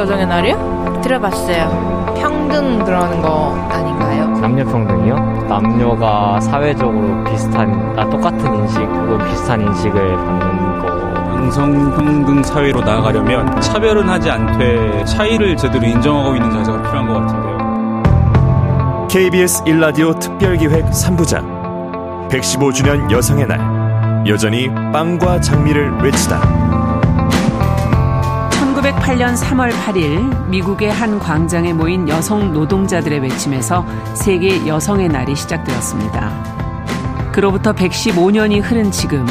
여성의 날이요? 들어봤어요. 평등 그러는 거 아닌가요? 남녀 평등이요? 남녀가 사회적으로 비슷한, 아, 똑같은 인식 혹은 비슷한 인식을 받는 거. 양성평등 사회로 나아가려면 차별은 하지 않되 차이를 제대로 인정하고 있는 자세가 필요한 것 같은데요. KBS 1라디오 특별기획 3부작 115주년 여성의 날 여전히 빵과 장미를 외치다 1908년 3월 8일 미국의 한 광장에 모인 여성 노동자들의 외침에서 세계 여성의 날이 시작되었습니다. 그로부터 115년이 흐른 지금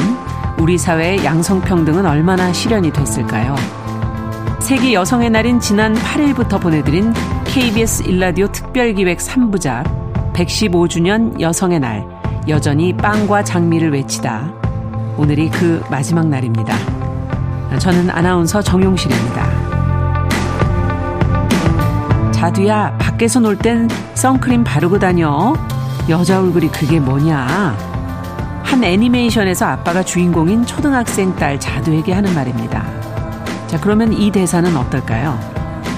우리 사회의 양성평등은 얼마나 실현이 됐을까요? 세계 여성의 날인 지난 8일부터 보내드린 KBS 일라디오 특별기획 3부작 115주년 여성의 날 여전히 빵과 장미를 외치다 오늘이 그 마지막 날입니다. 저는 아나운서 정용실입니다. 자두야 밖에서 놀 땐 선크림 바르고 다녀. 여자 얼굴이 그게 뭐냐. 한 애니메이션에서 아빠가 주인공인 초등학생 딸 자두에게 하는 말입니다. 자, 그러면 이 대사는 어떨까요?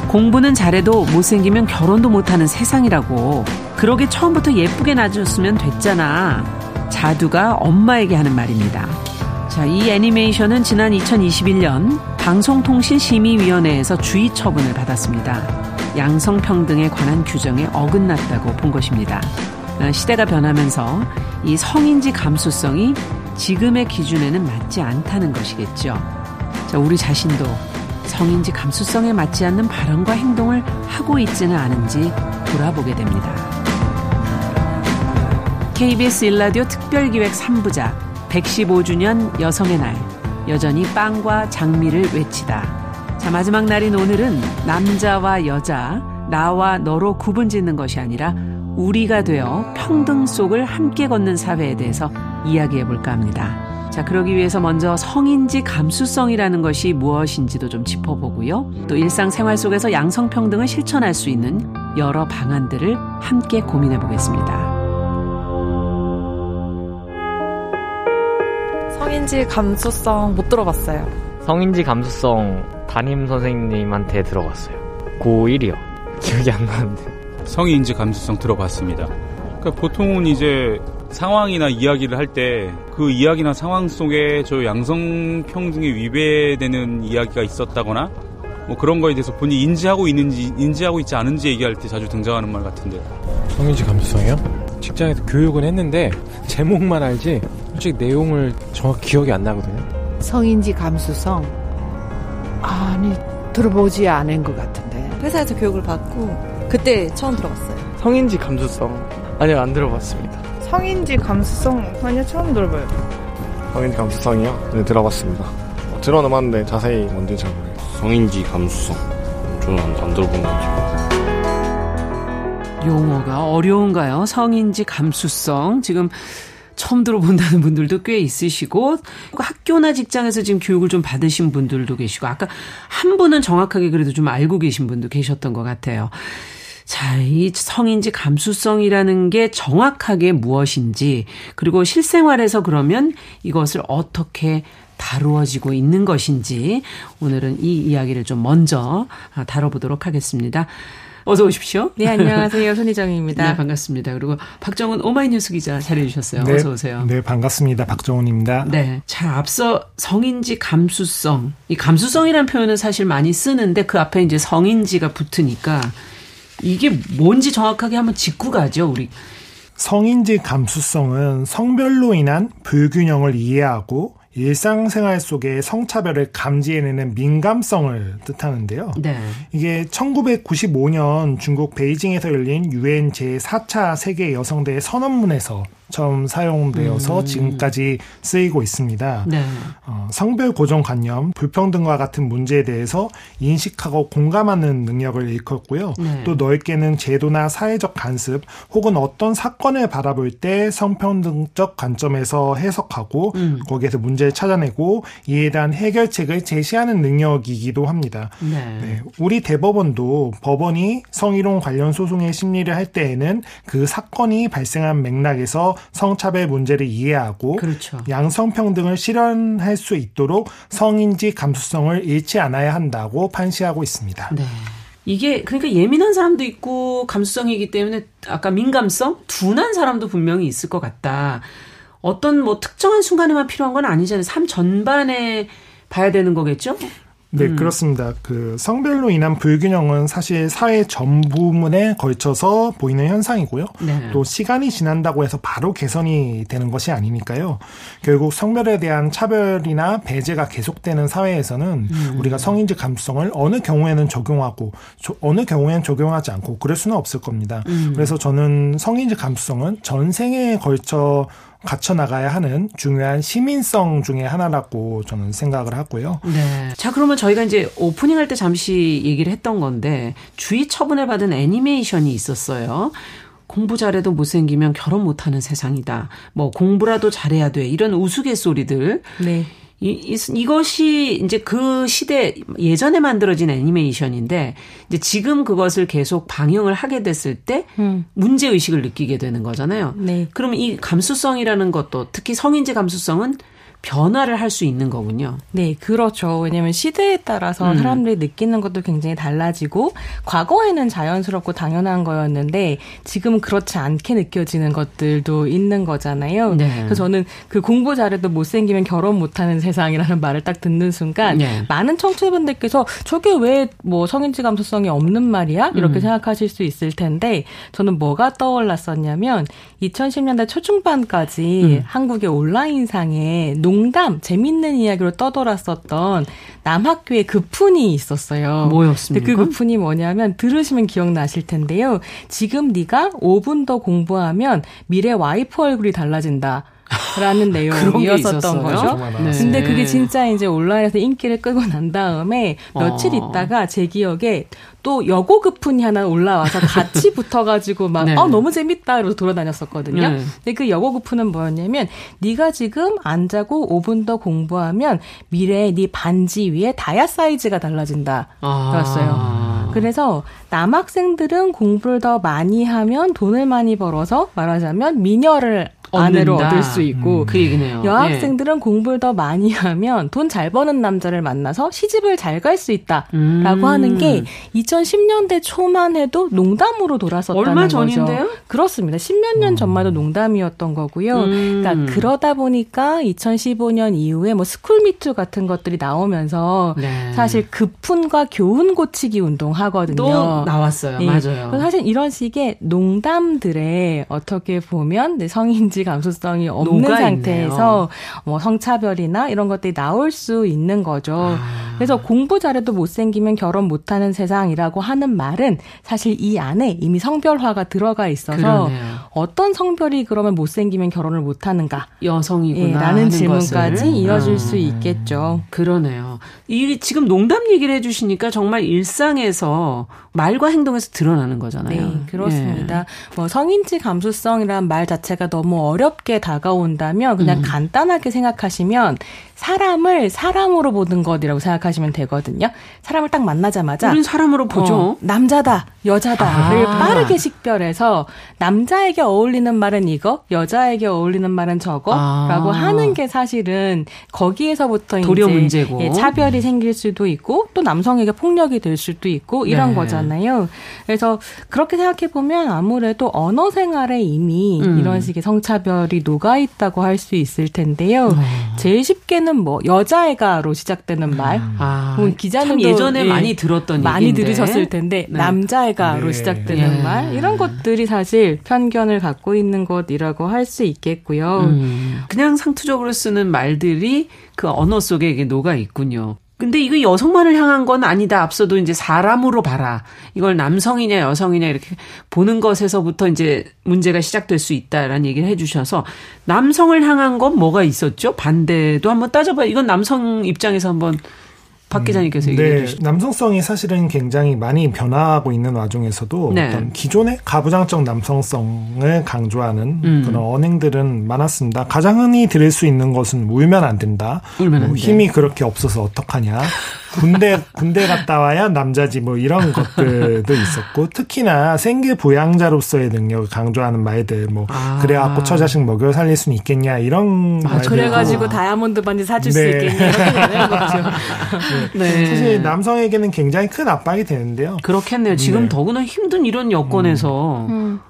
공부는 잘해도 못생기면 결혼도 못하는 세상이라고. 그러게 처음부터 예쁘게 낳아줬으면 됐잖아. 자두가 엄마에게 하는 말입니다. 자, 이 애니메이션은 지난 2021년 방송통신심의위원회에서 주의 처분을 받았습니다. 양성평등에 관한 규정에 어긋났다고 본 것입니다. 어, 시대가 변하면서 이 성인지 감수성이 지금의 기준에는 맞지 않다는 것이겠죠. 자, 우리 자신도 성인지 감수성에 맞지 않는 발언과 행동을 하고 있지는 않은지 돌아보게 됩니다. KBS 일라디오 특별기획 3부작 115주년 여성의 날 여전히 빵과 장미를 외치다. 자 마지막 날인 오늘은 남자와 여자 나와 너로 구분 짓는 것이 아니라 우리가 되어 평등 속을 함께 걷는 사회에 대해서 이야기해 볼까 합니다. 자, 그러기 위해서 먼저 성인지 감수성이라는 것이 무엇인지도 좀 짚어보고요. 또 일상생활 속에서 양성평등을 실천할 수 있는 여러 방안들을 함께 고민해 보겠습니다. 성인지 감수성 못 들어봤어요. 성인지 감수성 담임 선생님한테 들어갔어요. 고1이요. 기억이 안 나는데. 성인지 감수성 들어봤습니다. 그러니까 보통은 이제 상황이나 이야기를 할 때 그 이야기나 상황 속에 저 양성평등에 위배되는 이야기가 있었다거나 뭐 그런 거에 대해서 본인이 인지하고 있는지 인지하고 있지 않은지 얘기할 때 자주 등장하는 말 같은데 성인지 감수성이요? 직장에서 교육은 했는데 제목만 알지 솔직히 내용을 정확히 기억이 안 나거든요. 성인지 감수성 아니 들어보지 않은 것 같은데 회사에서 교육을 받고 그때 처음 들어봤어요. 성인지 감수성 아니요 안 들어봤습니다. 성인지 감수성 아니요 처음 들어봐요. 성인지 감수성이요? 네 들어봤습니다. 어, 들어는 봤는데 자세히 뭔지 잘 모르겠어요. 성인지 감수성 저는 안, 안 들어본 것 같아요. 용어가 어려운가요? 성인지 감수성 지금 처음 들어본다는 분들도 꽤 있으시고 학교나 직장에서 지금 교육을 좀 받으신 분들도 계시고 아까 한 분은 정확하게 그래도 좀 알고 계신 분도 계셨던 것 같아요. 자, 이 성인지 감수성이라는 게 정확하게 무엇인지, 그리고 실생활에서 그러면 이것을 어떻게 다루어지고 있는 것인지, 오늘은 이 이야기를 좀 먼저 다뤄보도록 하겠습니다. 어서 오십시오. 네, 안녕하세요. 손희정입니다. 네, 반갑습니다. 그리고 박정은 오마이뉴스 기자 자리해 주셨어요. 네, 어서 오세요. 네, 반갑습니다. 박정훈입니다. 네. 자, 앞서 성인지 감수성. 이 감수성이라는 표현은 사실 많이 쓰는데 그 앞에 이제 성인지가 붙으니까 이게 뭔지 정확하게 한번 짚고 가죠, 우리. 성인지 감수성은 성별로 인한 불균형을 이해하고 일상생활 속에 성차별을 감지해내는 민감성을 뜻하는데요. 네. 이게 1995년 중국 베이징에서 열린 유엔 제4차 세계 여성대회 선언문에서 처음 사용되어서 음. 지금까지 쓰이고 있습니다. 네. 어, 성별 고정관념, 불평등과 같은 문제에 대해서 인식하고 공감하는 능력을 일컫고요. 네. 또 넓게는 제도나 사회적 간섭 혹은 어떤 사건을 바라볼 때 성평등적 관점에서 해석하고 음. 거기에서 문제를 찾아내고 이에 대한 해결책을 제시하는 능력이기도 합니다. 네. 네. 우리 대법원도 법원이 성희롱 관련 소송의 심리를 할 때에는 그 사건이 발생한 맥락에서 성차별 문제를 이해하고 그렇죠. 양성평등을 실현할 수 있도록 성인지 감수성을 잃지 않아야 한다고 판시하고 있습니다. 네. 이게 그러니까 예민한 사람도 있고 감수성이기 때문에 아까 민감성 둔한 사람도 분명히 있을 것 같다. 어떤 뭐 특정한 순간에만 필요한 건 아니잖아요. 삶 전반에 봐야 되는 거겠죠? 네, 음. 그렇습니다. 그 성별로 인한 불균형은 사실 사회 전 부문에 걸쳐서 보이는 현상이고요. 네. 또 시간이 지난다고 해서 바로 개선이 되는 것이 아니니까요. 결국 성별에 대한 차별이나 배제가 계속되는 사회에서는 음. 우리가 성인지 감수성을 어느 경우에는 적용하고 조- 어느 경우에는 적용하지 않고 그럴 수는 없을 겁니다. 음. 그래서 저는 성인지 감수성은 전생에 걸쳐 갖춰 나가야 하는 중요한 시민성 중의 하나라고 저는 생각을 하고요. 네. 자, 그러면 저희가 이제 오프닝 할 때 잠시 얘기를 했던 건데 주의 처분을 받은 애니메이션이 있었어요. 공부 잘해도 못생기면 결혼 못하는 세상이다. 뭐 공부라도 잘해야 돼. 이런 우스갯소리들. 네. 이, 이, 이 것이 이제 그 시대 예전에 만들어진 애니메이션인데 이제 지금 그것을 계속 방영을 하게 됐을 때 음. 문제 의식을 느끼게 되는 거잖아요. 네. 그러면 이 감수성이라는 것도 특히 성인지 감수성은 변화를 할 수 있는 거군요. 네, 그렇죠. 왜냐하면 시대에 따라서 음. 사람들이 느끼는 것도 굉장히 달라지고 과거에는 자연스럽고 당연한 거였는데 지금은 그렇지 않게 느껴지는 것들도 있는 거잖아요. 네. 그래서 저는 그 공부 잘해도 못생기면 결혼 못하는 세상이라는 말을 딱 듣는 순간 네. 많은 청취자분들께서 저게 왜 뭐 성인지 감수성이 없는 말이야? 이렇게 음. 생각하실 수 있을 텐데 저는 뭐가 떠올랐었냐면 2010년대 초중반까지 음. 한국의 온라인상에 농 담, 재밌는 이야기로 떠돌았었던 남학교의 급훈이 있었어요. 뭐였습니까? 그 급훈이 뭐냐면 들으시면 기억나실 텐데요. 지금 네가 5분 더 공부하면 미래 와이프 얼굴이 달라진다. 라는 내용이었었던? 거죠. 네. 근데 그게 진짜 이제 온라인에서 인기를 끄고 난 다음에 며칠 어. 있다가 제 기억에 또 여고 급훈이 하나 올라와서 같이 붙어가지고 막 네. 어, 너무 재밌다 이러고 돌아다녔었거든요. 네. 근데 그 여고 급훈은 뭐였냐면 네가 지금 안 자고 5분 더 공부하면 미래에 네 반지 위에 다이아 사이즈가 달라진다. 아. 였어요. 그래서 남학생들은 공부를 더 많이 하면 돈을 많이 벌어서 말하자면 미녀를 아내로 얻는다. 얻을 수 있고 그 얘기네요. 여학생들은 공부를 더 많이 하면 돈 잘 버는 남자를 만나서 시집을 잘 갈 수 있다라고 음. 하는 게 2010년대 초만 해도 농담으로 돌았었다는 얼마 거죠. 전인데요? 그렇습니다. 십몇 년 전만 해도 농담이었던 거고요. 음. 그러니까 그러다 보니까 2015년 이후에 뭐 스쿨미투 같은 것들이 나오면서 네. 사실 급훈과 교훈 고치기 운동 하거든요. 또 나왔어요. 네. 맞아요. 사실 이런 식의 농담들에 어떻게 보면 네, 성인지 감수성이 없는 상태에서 뭐 성차별이나 이런 것들이 나올 수 있는 거죠. 아. 그래서 공부 잘해도 못생기면 결혼 못하는 세상이라고 하는 말은 사실 이 안에 이미 성별화가 들어가 있어서 그러네요. 어떤 성별이 그러면 못생기면 결혼을 못하는가? 여성이구나 예, 라는 질문까지 것을. 이어질 아. 수 있겠죠. 그러네요. 이 지금 농담 얘기를 해주시니까 정말 일상에서 말과 행동에서 드러나는 거잖아요. 네, 그렇습니다. 예. 뭐 성인지 감수성이란 말 자체가 너무 어렵게 다가온다면 그냥 음. 간단하게 생각하시면 사람을 사람으로 보는 것이라고 생각하시면 되거든요. 사람을 딱 만나자마자 우린 사람으로 보죠. 어, 남자다, 여자다를 아. 빠르게 식별해서 남자에게 어울리는 말은 이거, 여자에게 어울리는 말은 저거라고 아. 하는 게 사실은 거기에서부터 도리어 이제 문제고. 예, 차별이 생길 수도 있고 또 남성에게 폭력이 될 수도 있고 이런 네. 거잖아요. 그래서 그렇게 생각해 보면 아무래도 언어 생활에 이미 음. 이런 식의 성차별이 녹아 있다고 할 수 있을 텐데요. 어. 제일 쉽게는 뭐 여자애가로 시작되는 말. 아, 참 예전에 예, 많이 들었던 많이 얘기인데. 들으셨을 텐데 네. 남자애가로 네. 시작되는 예. 말 이런 것들이 사실 편견을 갖고 있는 것이라고 할 수 있겠고요. 음, 그냥 상투적으로 쓰는 말들이 그 언어 속에 이게 녹아 있군요. 근데 이거 여성만을 향한 건 아니다. 앞서도 이제 사람으로 봐라. 이걸 남성이냐 여성이냐 이렇게 보는 것에서부터 이제 문제가 시작될 수 있다라는 얘기를 해주셔서 남성을 향한 건 뭐가 있었죠? 반대도 한번 따져봐요. 이건 남성 입장에서 한번 박 기자님께서 얘기해 네, 주시죠. 남성성이 사실은 굉장히 많이 변화하고 있는 와중에서도 네. 어떤 기존의 가부장적 남성성을 강조하는 음. 그런 언행들은 많았습니다. 가장 흔히 들을 수 있는 것은 울면 안 된다. 울면 안뭐 돼. 힘이 그렇게 없어서 어떡하냐. 군대 군대 갔다 와야 남자지 뭐 이런 것들도 있었고 특히나 생계 부양자로서의 능력을 강조하는 말들 뭐 아. 그래갖고 처자식 먹여 살릴 수는 있겠냐 이런 아, 그래가지고 다이아몬드 반지 사줄 수 네. 있겠냐 이렇게 되는 거죠. 네. 사실 남성에게는 굉장히 큰 압박이 되는데요. 그렇겠네요. 지금 네. 더구나 힘든 이런 여건에서 음,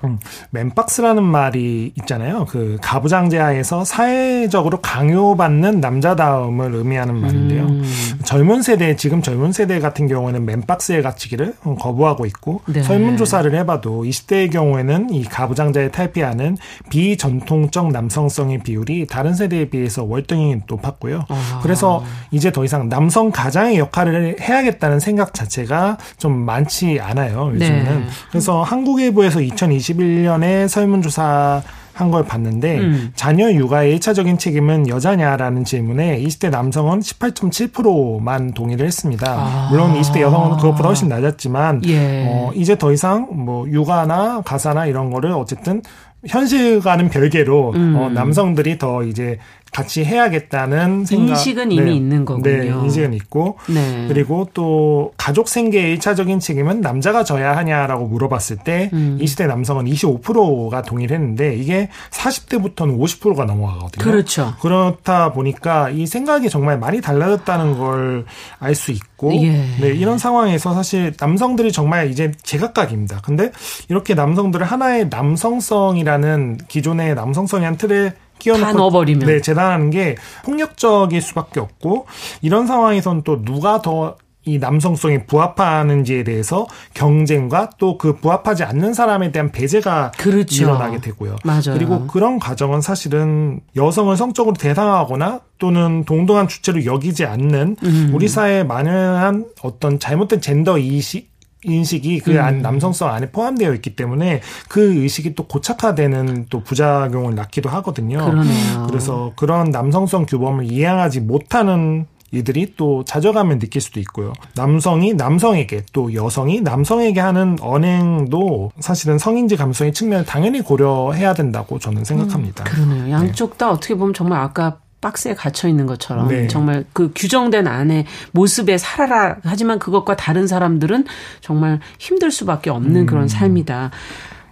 맨박스라는 말이 있잖아요. 그 가부장제하에서 사회적으로 강요받는 남자다움을 의미하는 말인데요. 음. 젊은 세대, 지금 젊은 세대 같은 경우에는 맨박스에 갇히기를 거부하고 있고 네. 설문조사를 해봐도 20대의 경우에는 이 가부장자에 탈피하는 비전통적 남성성의 비율이 다른 세대에 비해서 월등히 높았고요. 아. 그래서 이제 더 이상 남성 가장의 역할을 해야겠다는 생각 자체가 좀 많지 않아요. 요즘은. 네. 그래서 한국일보에서 2021년에 설문조사 한 걸 봤는데 음. 자녀 육아의 1차적인 책임은 여자냐라는 질문에 20대 남성은 18.7%만 동의를 했습니다. 아. 물론 20대 여성은 그것보다 훨씬 낮았지만 예. 어, 이제 더 이상 뭐 육아나 가사나 이런 거를 어쨌든 현실과는 별개로 음. 어, 남성들이 더 이제 같이 해야겠다는 생각 인식은 이미 있는 거군요. 네, 인식은 있고 네. 그리고 또 가족 생계의 1차적인 책임은 남자가 져야 하냐라고 물어봤을 때 음. 20대 남성은 25%가 동의를 했는데 이게 40대부터는 50%가 넘어가거든요. 그렇죠. 그렇다 보니까 이 생각이 정말 많이 달라졌다는 걸 알 수 있고 예. 네, 이런 상황에서 사실 남성들이 정말 이제 제각각입니다. 근데 이렇게 남성들을 하나의 남성성이라는 기존의 남성성이한 틀에 끼워놓고 다 넣어버리면. 네, 재단하는 게 폭력적일 수밖에 없고 이런 상황에선 또 누가 더 이 남성성에 부합하는지에 대해서 경쟁과 또 그 부합하지 않는 사람에 대한 배제가 그렇죠. 일어나게 되고요. 맞아요. 그리고 그런 과정은 사실은 여성을 성적으로 대상하거나 또는 동등한 주체로 여기지 않는 음. 우리 사회에 만연한 어떤 잘못된 젠더 이식 인식이 그 안, 음. 남성성 안에 포함되어 있기 때문에 그 의식이 또 고착화되는 또 부작용을 낳기도 하거든요. 그러네요. 그래서 그런 남성성 규범을 이해하지 못하는 이들이 또 좌절감을 느낄 수도 있고요. 남성이 남성에게 또 여성이 남성에게 하는 언행도 사실은 성인지 감성의 측면을 당연히 고려해야 된다고 저는 생각합니다. 그러네요. 양쪽 다 어떻게 보면 정말 아까 박스에 갇혀 있는 것처럼 네. 정말 그 규정된 안에 모습에 살아라 하지만 그것과 다른 사람들은 정말 힘들 수밖에 없는 음. 그런 삶이다.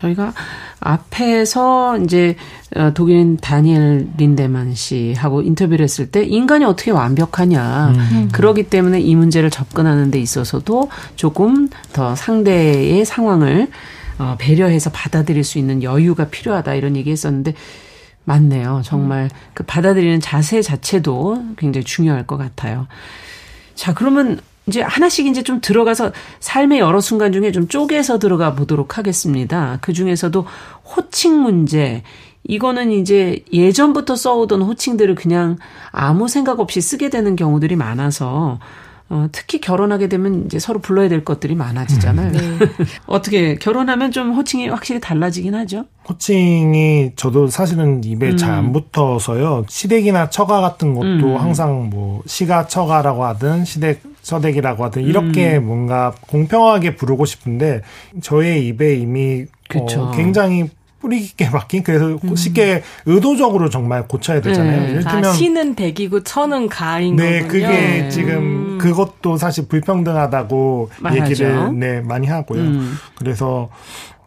저희가 앞에서 이제 어, 독일인 다니엘 린데만 씨하고 인터뷰를 했을 때 인간이 어떻게 완벽하냐. 음. 그러기 때문에 이 문제를 접근하는 데 있어서도 조금 더 상대의 상황을 어, 배려해서 받아들일 수 있는 여유가 필요하다 이런 얘기 했었는데 맞네요. 정말 그 받아들이는 자세 자체도 굉장히 중요할 것 같아요. 자, 그러면 이제 하나씩 이제 좀 들어가서 삶의 여러 순간 중에 좀 쪼개서 들어가 보도록 하겠습니다. 그 중에서도 호칭 문제. 이거는 이제 예전부터 써오던 호칭들을 그냥 아무 생각 없이 쓰게 되는 경우들이 많아서 어, 특히 결혼하게 되면 이제 서로 불러야 될 것들이 많아지잖아요. 어떻게 결혼하면 좀 호칭이 확실히 달라지긴 하죠. 호칭이 저도 사실은 입에 음. 잘안 붙어서요. 시댁이나 처가 같은 것도 음. 항상 뭐 시가 처가라고 하든 시댁 서댁이라고 하든 이렇게 음. 뭔가 공평하게 부르고 싶은데 저의 입에 이미. 음. 어, 굉장히 뿌리 깊게 박힌 그래서 쉽게 의도적으로 정말 고쳐야 되잖아요. 네. 이를테면 아, 시는 백이고 처는 가인 네, 거군요. 그게 지금 그것도 사실 불평등하다고 말하죠. 얘기를 네 많이 하고요. 음. 그래서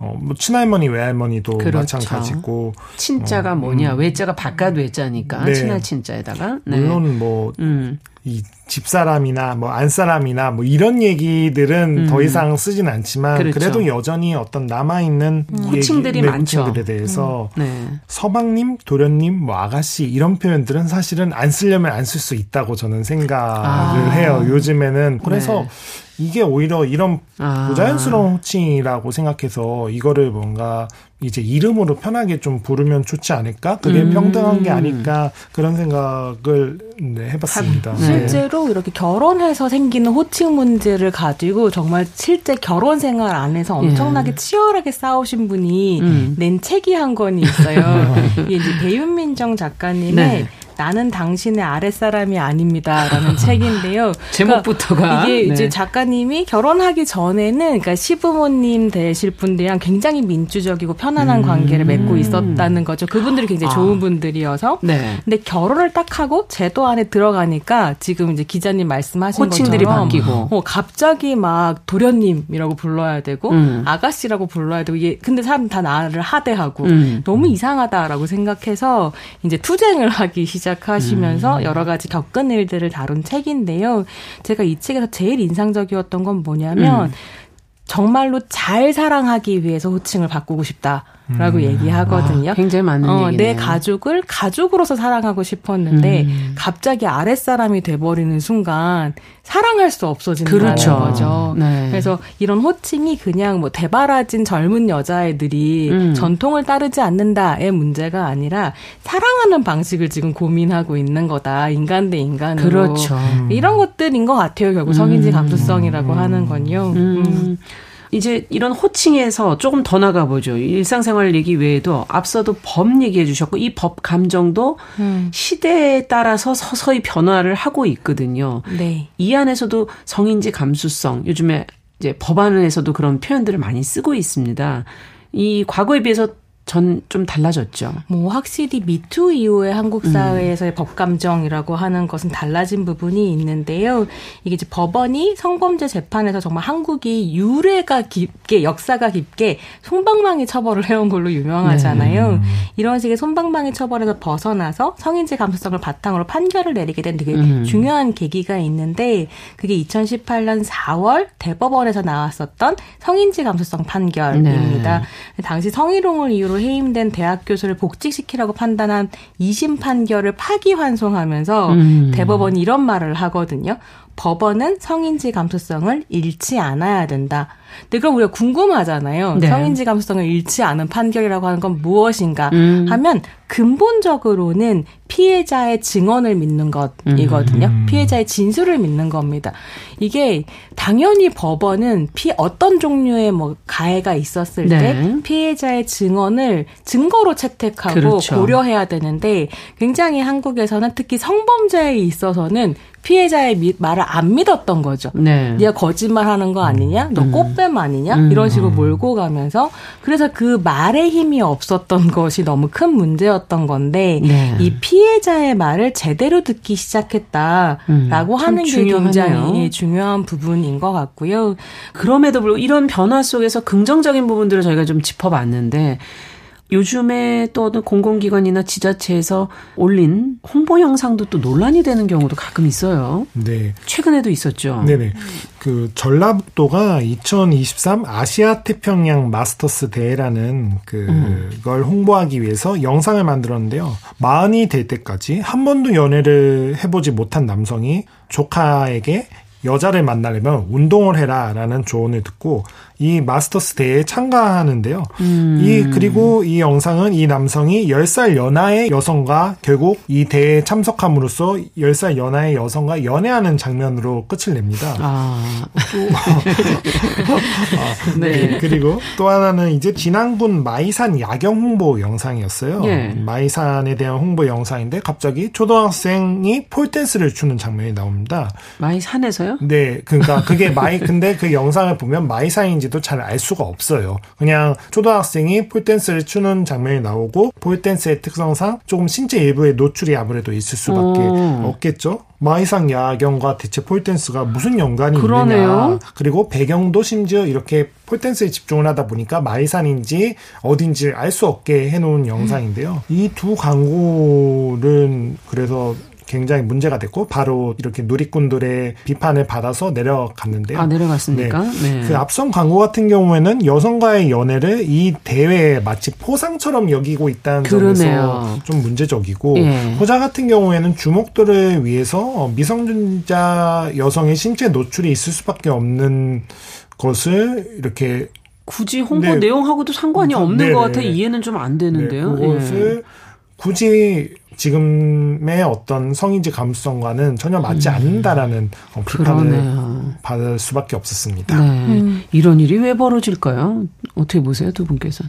어, 뭐 친할머니 외할머니도 그렇죠. 마찬가지고 친자가 어, 뭐냐? 음. 외자가 바깥 외자니까 네. 친할 친자에다가 네. 물론 뭐 음. 이 집사람이나 뭐 안사람이나 뭐 이런 얘기들은 음. 더 이상 쓰진 않지만 그렇죠. 그래도 여전히 어떤 남아 있는 호칭들이 많죠. 호칭들에 대해서 네. 서방님, 도련님, 뭐 아가씨 이런 표현들은 사실은 안 쓰려면 안 쓸 수 있다고 저는 생각을 아. 해요. 요즘에는 그래서 네. 이게 오히려 이런 아. 부자연스러운 호칭이라고 생각해서 이거를 뭔가 이제 이름으로 편하게 좀 부르면 좋지 않을까? 그게 음. 평등한 게 아닐까? 그런 생각을 네, 해봤습니다. 네. 실제로 이렇게 결혼해서 생기는 호칭 문제를 가지고 정말 실제 결혼 생활 안에서 엄청나게 예. 치열하게 싸우신 분이 음. 낸 책이 한 권이 있어요. 이게 이제 배윤민정 작가님의 네. 나는 당신의 아랫사람이 아닙니다라는 책인데요. 제목부터가 그러니까 이게 네. 이제 작가님이 결혼하기 전에는 그러니까 시부모님 되실 분들이랑 굉장히 민주적이고 편안한 음. 관계를 맺고 있었다는 거죠. 그분들이 굉장히 아. 좋은 분들이어서. 네. 근데 결혼을 딱 하고 제도 안에 들어가니까 지금 이제 기자님 말씀하신 호칭들이 것처럼 바뀌고. 어, 갑자기 막 도련님이라고 불러야 되고 음. 아가씨라고 불러야 되고 이게 근데 사람 다 나를 하대하고 음. 너무 이상하다라고 생각해서 이제 투쟁을 하기 시작 하시면서 음. 여러 가지 겪은 일들을 다룬 책인데요. 제가 이 책에서 제일 인상적이었던 건 뭐냐면 음. 정말로 잘 사랑하기 위해서 호칭을 바꾸고 싶다 라고 얘기하거든요. 아, 굉장히 맞는 어, 얘기네요. 내 가족을 가족으로서 사랑하고 싶었는데 음. 갑자기 아랫사람이 돼버리는 순간 사랑할 수 없어진다는 그렇죠. 거죠. 네. 그래서 이런 호칭이 그냥 뭐 대바라진 젊은 여자애들이 음. 전통을 따르지 않는다의 문제가 아니라 사랑하는 방식을 지금 고민하고 있는 거다. 인간 대 인간으로. 그렇죠. 이런 것들인 것 같아요. 결국 성인지 감수성이라고 하는 건요. 음. 이제 이런 호칭에서 조금 더 나가보죠. 일상생활 얘기 외에도 앞서도 법 얘기해 주셨고 이 법 감정도 음. 시대에 따라서 서서히 변화를 하고 있거든요. 네. 이 안에서도 성인지 감수성 요즘에 이제 법안에서도 그런 표현들을 많이 쓰고 있습니다. 이 과거에 비해서 전 좀 달라졌죠. 뭐 확실히 미투 이후에 한국 사회에서의 법 감정이라고 하는 것은 달라진 부분이 있는데요. 이게 이제 법원이 성범죄 재판에서 정말 한국이 유래가 깊게 역사가 깊게 손방망이 처벌을 해온 걸로 유명하잖아요. 이런 식의 손방망이 처벌에서 벗어나서 성인지 감수성을 바탕으로 판결을 내리게 된 되게 음. 중요한 계기가 있는데 그게 2018년 4월 대법원에서 나왔었던 성인지 감수성 판결입니다. 당시 성희롱을 이유로 해임된 대학 교수를 복직시키라고 판단한 2심 판결을 파기환송하면서 음. 대법원이 이런 말을 하거든요. 법원은 성인지 감수성을 잃지 않아야 된다. 근데 그럼 우리가 궁금하잖아요. 네. 성인지 감수성을 잃지 않은 판결이라고 하는 건 무엇인가 음. 하면 근본적으로는 피해자의 증언을 믿는 것이거든요. 음. 피해자의 진술을 믿는 겁니다. 이게 당연히 법원은 피 어떤 종류의 뭐 가해가 있었을 네. 때 피해자의 증언을 증거로 채택하고 그렇죠. 고려해야 되는데 굉장히 한국에서는 특히 성범죄에 있어서는 피해자의 미- 말을 안 믿었던 거죠. 네. 네가 거짓말하는 거 아니냐? 너 음. 꽃뱀 아니냐? 음. 이런 식으로 몰고 가면서 그래서 그 말의 힘이 없었던 것이 너무 큰 문제였던 건데 네. 이 피해자의 말을 제대로 듣기 시작했다라고 음, 참 하는 게 중요하네요. 굉장히 중요한 부분인 것 같고요. 그럼에도 불구하고 이런 변화 속에서 긍정적인 부분들을 저희가 좀 짚어봤는데 요즘에 또 어떤 공공기관이나 지자체에서 올린 홍보 영상도 또 논란이 되는 경우도 가끔 있어요. 네. 최근에도 있었죠. 네네. 그 전라북도가 2023 아시아 태평양 마스터스 대회라는 음. 그걸 홍보하기 위해서 영상을 만들었는데요. 마흔이 될 때까지 한 번도 연애를 해보지 못한 남성이 조카에게 여자를 만나려면 운동을 해라 라는 조언을 듣고 이 마스터스 대회에 참가하는데요. 음. 이 그리고 이 영상은 이 남성이 10살 연하의 여성과 결국 이 대회에 참석함으로써 10살 연하의 여성과 연애하는 장면으로 끝을 냅니다. 아. 아, 네. 네. 그리고 또 하나는 이제 진안군 마이산 야경 홍보 영상이었어요. 예. 마이산에 대한 홍보 영상인데 갑자기 초등학생이 폴댄스를 추는 장면이 나옵니다. 마이산에서요? 네, 그러니까 그게 마이 근데 그 영상을 보면 마이산인지 도 잘 알 수가 없어요. 그냥 초등학생이 폴댄스를 추는 장면이 나오고 폴댄스의 특성상 조금 신체 일부의 노출이 아무래도 있을 수밖에 오. 없겠죠. 마이산 야경과 대체 폴댄스가 무슨 연관이 그러네요. 있느냐. 그리고 배경도 심지어 이렇게 폴댄스에 집중을 하다 보니까 마이산인지 어딘지 알 수 없게 해놓은 영상인데요. 이 두 광고는 그래서 굉장히 문제가 됐고 바로 이렇게 누리꾼들의 비판을 받아서 내려갔는데요. 아, 내려갔습니까? 네. 그 앞선 광고 같은 경우에는 여성과의 연애를 이 대회에 마치 포상처럼 여기고 있다는 점에서 그러네요. 좀 문제적이고 예. 호자 같은 경우에는 주목도를 위해서 미성년자 여성의 신체 노출이 있을 수밖에 없는 것을 이렇게 굳이 홍보 네. 내용하고도 상관이 없는 네네. 것 같아 이해는 좀 안 되는데요. 네, 그것을 굳이 지금의 어떤 성인지 감수성과는 전혀 맞지 않는다라는 어, 비판을 음. 그러네요. 받을 수밖에 없었습니다. 네. 이런 일이 왜 벌어질까요? 어떻게 보세요, 두 분께서?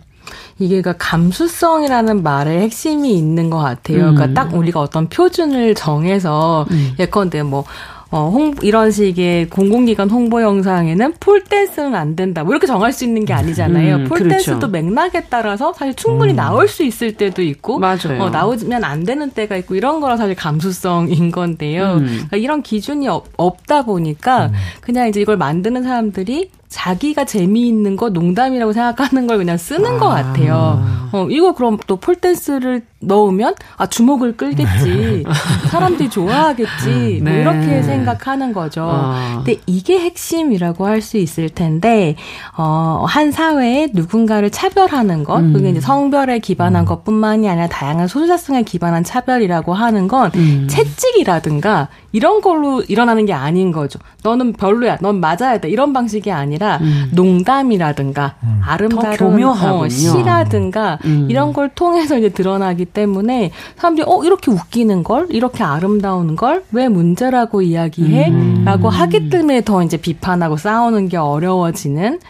이게 그러니까 감수성이라는 말의 핵심이 있는 것 같아요. 음. 그러니까 딱 우리가 어떤 표준을 정해서 음. 예컨대 뭐 어, 홍, 이런 식의 공공기관 홍보 영상에는 폴댄스는 안 된다. 뭐 이렇게 정할 수 있는 게 아니잖아요. 음, 폴댄스도 그렇죠. 맥락에 따라서 사실 충분히 나올 수 있을 때도 있고, 맞아요. 어, 나오면 안 되는 때가 있고, 이런 거라 사실 감수성인 건데요. 음. 그러니까 이런 기준이 없, 없다 보니까 그냥 이제 이걸 만드는 사람들이 자기가 재미있는 거 농담이라고 생각하는 걸 그냥 쓰는 것 같아요. 어, 이거 그럼 또 폴댄스를 넣으면 아 주목을 끌겠지. 사람들이 좋아하겠지. 뭐 네. 이렇게 생각하는 거죠. 아. 근데 이게 핵심이라고 할 수 있을 텐데 어, 한 사회에 누군가를 차별하는 것, 음. 그게 이제 성별에 기반한 것뿐만이 아니라 다양한 소수자성에 기반한 차별이라고 하는 건 음. 채찍이라든가 이런 걸로 일어나는 게 아닌 거죠. 너는 별로야, 넌 맞아야 돼 이런 방식이 아니라 농담이라든가 아름다운 음. 더 교묘하군요. 어, 시라든가 음. 이런 걸 통해서 이제 드러나기 때문에 사람들이 어 이렇게 웃기는 걸, 이렇게 아름다운 걸 왜 문제라고 이야기해?라고 하기 때문에 더 이제 비판하고 싸우는 게 어려워지는.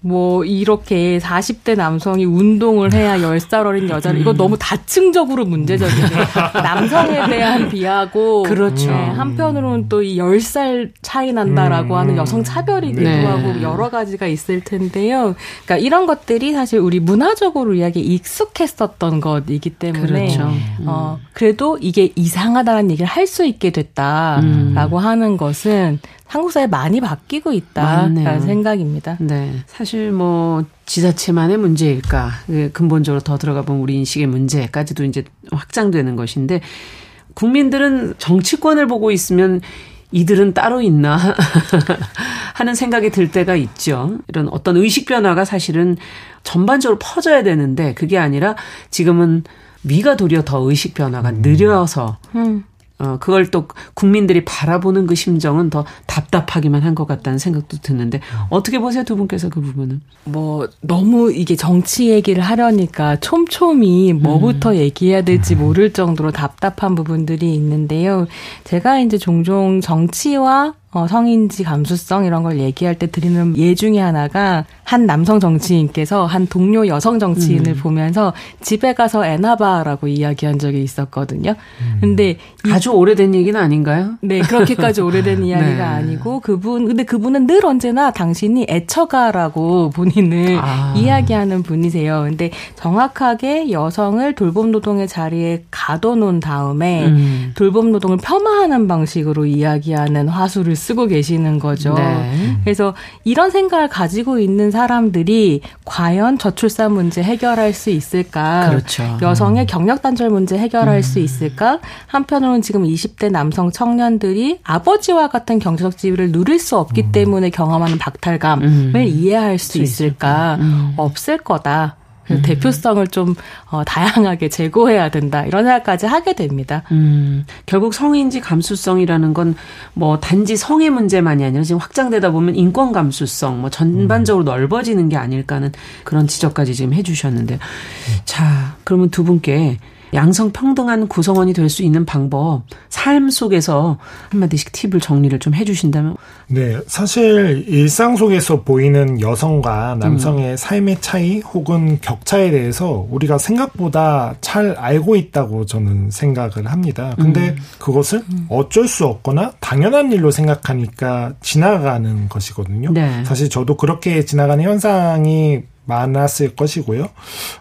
뭐 이렇게 40대 남성이 운동을 해야 10살 어린 여자를 이거 너무 다층적으로 문제적이네. 남성에 대한 비하고 그렇죠. 네, 한편으로는 또 이 10살 차이 난다라고 하는 여성 차별이기도 네. 하고 여러 가지가 있을 텐데요. 그러니까 이런 것들이 사실 우리 문화적으로 이야기 익숙했었던 것이기 때문에 그렇죠. 어 그래도 이게 이상하다는 얘기를 할 수 있게 됐다라고 하는 것은 한국 사회 많이 바뀌고 있다라는 맞네요. 생각입니다. 네. 사실 뭐 지자체만의 문제일까? 그 근본적으로 더 들어가 보면 우리 인식의 문제까지도 이제 확장되는 것인데 국민들은 정치권을 보고 있으면 이들은 따로 있나 하는 생각이 들 때가 있죠. 이런 어떤 의식 변화가 사실은 전반적으로 퍼져야 되는데 그게 아니라 지금은 위가 도리어 더 의식 변화가 느려서 음. 어, 그걸 또 국민들이 바라보는 그 심정은 더 답답하기만 한 것 같다는 생각도 드는데 어떻게 보세요 두 분께서 그 부분은? 뭐 너무 이게 정치 얘기를 하려니까 촘촘히 뭐부터 얘기해야 될지 모를 정도로 답답한 부분들이 있는데요. 제가 이제 종종 정치와 어, 성인지 감수성 이런 걸 얘기할 때 드리는 예 중에 하나가 한 남성 정치인께서 한 동료 여성 정치인을 음. 보면서 집에 가서 애나봐라고 이야기한 적이 있었거든요. 근데 이 아주 오래된 얘기는 아닌가요? 네, 그렇게까지 오래된 이야기가 네. 아니고 그분 근데 그분은 늘 언제나 당신이 애처가라고 본인을 아. 이야기하는 분이세요. 근데 정확하게 여성을 돌봄 노동의 자리에 가둬놓은 다음에 음. 돌봄 노동을 폄하하는 방식으로 이야기하는 화수를 쓰고 계시는 거죠. 네. 그래서 이런 생각을 가지고 있는 사람들이 과연 저출산 문제 해결할 수 있을까? 그렇죠. 여성의 경력 단절 문제 해결할 수 있을까? 한편으로는 지금 20대 남성 청년들이 아버지와 같은 경제적 지위를 누릴 수 없기 때문에 경험하는 박탈감을 음. 이해할 수 있을까? 없을 거다. 그래서 대표성을 좀 어, 다양하게 제고해야 된다. 이런 생각까지 하게 됩니다. 음, 결국 성인지 감수성이라는 건 뭐 단지 성의 문제만이 아니라 지금 확장되다 보면 인권 감수성, 뭐 전반적으로 넓어지는 게 아닐까 하는 그런 지적까지 지금 해주셨는데. 자, 그러면 두 분께 양성 평등한 구성원이 될 수 있는 방법, 삶 속에서 한마디씩 팁을 정리를 좀 해주신다면. 네, 사실 일상 속에서 보이는 여성과 남성의 삶의 차이 혹은 격차에 대해서 우리가 생각보다 잘 알고 있다고 저는 생각을 합니다. 근데 음. 그것을 어쩔 수 없거나 당연한 일로 생각하니까 지나가는 것이거든요. 네. 사실 저도 그렇게 지나가는 현상이 많았을 것이고요.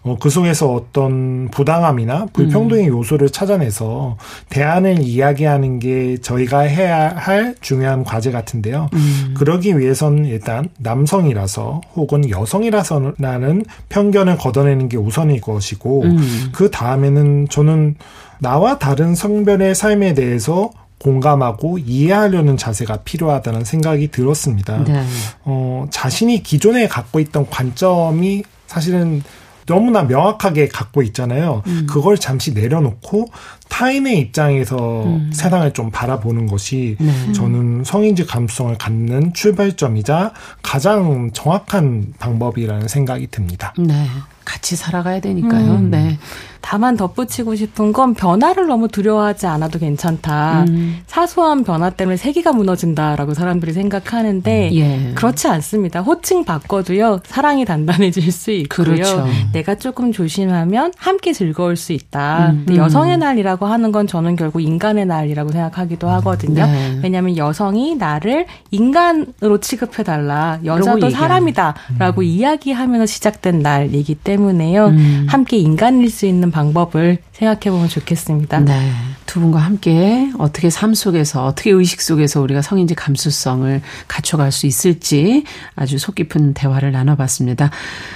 어, 그 속에서 어떤 부당함이나 불평등의 요소를 찾아내서 대안을 이야기하는 게 저희가 해야 할 중요한 과제 같은데요. 그러기 위해서는 일단 남성이라서 혹은 여성이라서라는 편견을 걷어내는 게 우선일 것이고 음. 그 다음에는 저는 나와 다른 성별의 삶에 대해서 공감하고 이해하려는 자세가 필요하다는 생각이 들었습니다. 네. 어, 자신이 기존에 갖고 있던 관점이 사실은 너무나 명확하게 갖고 있잖아요. 음. 그걸 잠시 내려놓고 타인의 입장에서 세상을 좀 바라보는 것이 음. 네. 저는 성인지 감수성을 갖는 출발점이자 가장 정확한 방법이라는 생각이 듭니다. 네. 같이 살아가야 되니까요. 음. 네. 다만 덧붙이고 싶은 건 변화를 너무 두려워하지 않아도 괜찮다. 음. 사소한 변화 때문에 세계가 무너진다라고 사람들이 생각하는데 예. 그렇지 않습니다. 호칭 바꿔도요. 사랑이 단단해질 수 있고요. 그렇죠. 내가 조금 조심하면 함께 즐거울 수 있다. 음. 근데 여성의 날이라고 하는 건 저는 결국 인간의 날이라고 생각하기도 하거든요. 네. 왜냐하면 여성이 나를 인간으로 취급해 달라. 여자도. 사람이다라고 이야기하면서 시작된 날이기 때문에요. 음. 함께 인간일 수 있는 방법을 생각해 보면 좋겠습니다. 네. 두 분과 함께 어떻게 삶 속에서, 어떻게 의식 속에서 우리가 성인지 감수성을 갖춰갈 수 있을지 아주 속 깊은 대화를 나눠봤습니다.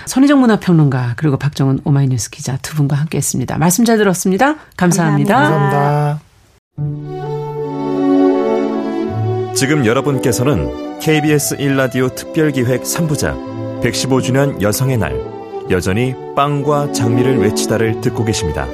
선희정 문화평론가, 그리고 박정은 오마이뉴스 기자 두 분과 함께 했습니다. 말씀 잘 들었습니다. 감사합니다. 감사합니다. 지금 여러분께서는 KBS 1라디오 특별기획 3부작 115주년 여성의 날 여전히 빵과 장미를 외치다를 듣고 계십니다.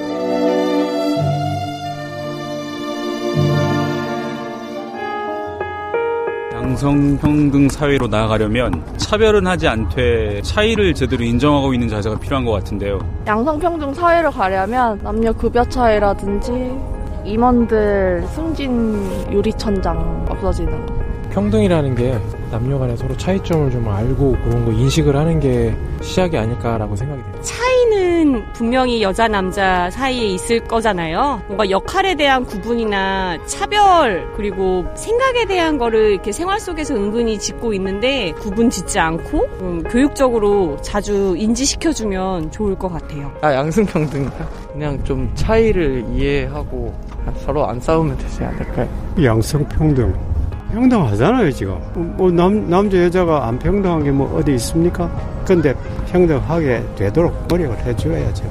양성평등 사회로 나아가려면 차별은 하지 않되 차이를 제대로 인정하고 있는 자세가 필요한 것 같은데요. 양성평등 사회로 가려면 남녀 급여 차이라든지 임원들 승진 유리천장 없어지는 거. 평등이라는 게 남녀 간에 서로 차이점을 좀 알고 그런 거 인식을 하는 게 시작이 아닐까라고 생각이 돼요. 차이는 분명히 여자 남자 사이에 있을 거잖아요. 뭔가 역할에 대한 구분이나 차별 그리고 생각에 대한 거를 이렇게 생활 속에서 은근히 짓고 있는데 구분 짓지 않고 음, 교육적으로 자주 인지시켜 주면 좋을 것 같아요. 아 양승평등 그냥 좀 차이를 이해하고 서로 안 싸우면 되지 않을까요? 양성평등 평등하잖아요 지금. 뭐 남, 남자 여자가 안 평등한 게 뭐 어디 있습니까? 근데 평등하게 되도록 노력을 해줘야죠.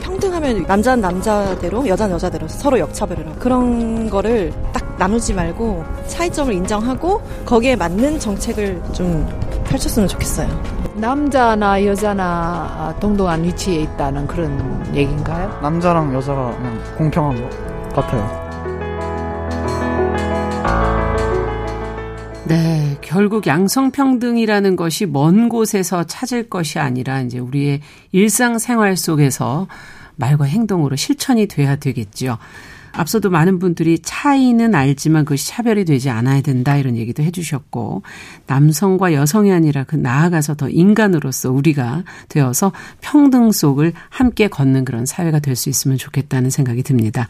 평등하면 남자는 남자대로 여자는 여자대로 서로 역차별을 하고. 그런 거를 딱 나누지 말고 차이점을 인정하고 거기에 맞는 정책을 좀 펼쳤으면 좋겠어요. 남자나 여자나 동등한 위치에 있다는 그런 얘기인가요? 남자랑 여자가 그냥 공평한 것 같아요. 결국 양성평등이라는 것이 먼 곳에서 찾을 것이 아니라 이제 우리의 일상생활 속에서 말과 행동으로 실천이 돼야 되겠죠. 앞서도 많은 분들이 차이는 알지만 그것이 차별이 되지 않아야 된다 이런 얘기도 해주셨고 남성과 여성이 아니라 그 나아가서 더 인간으로서 우리가 되어서 평등 속을 함께 걷는 그런 사회가 될 수 있으면 좋겠다는 생각이 듭니다.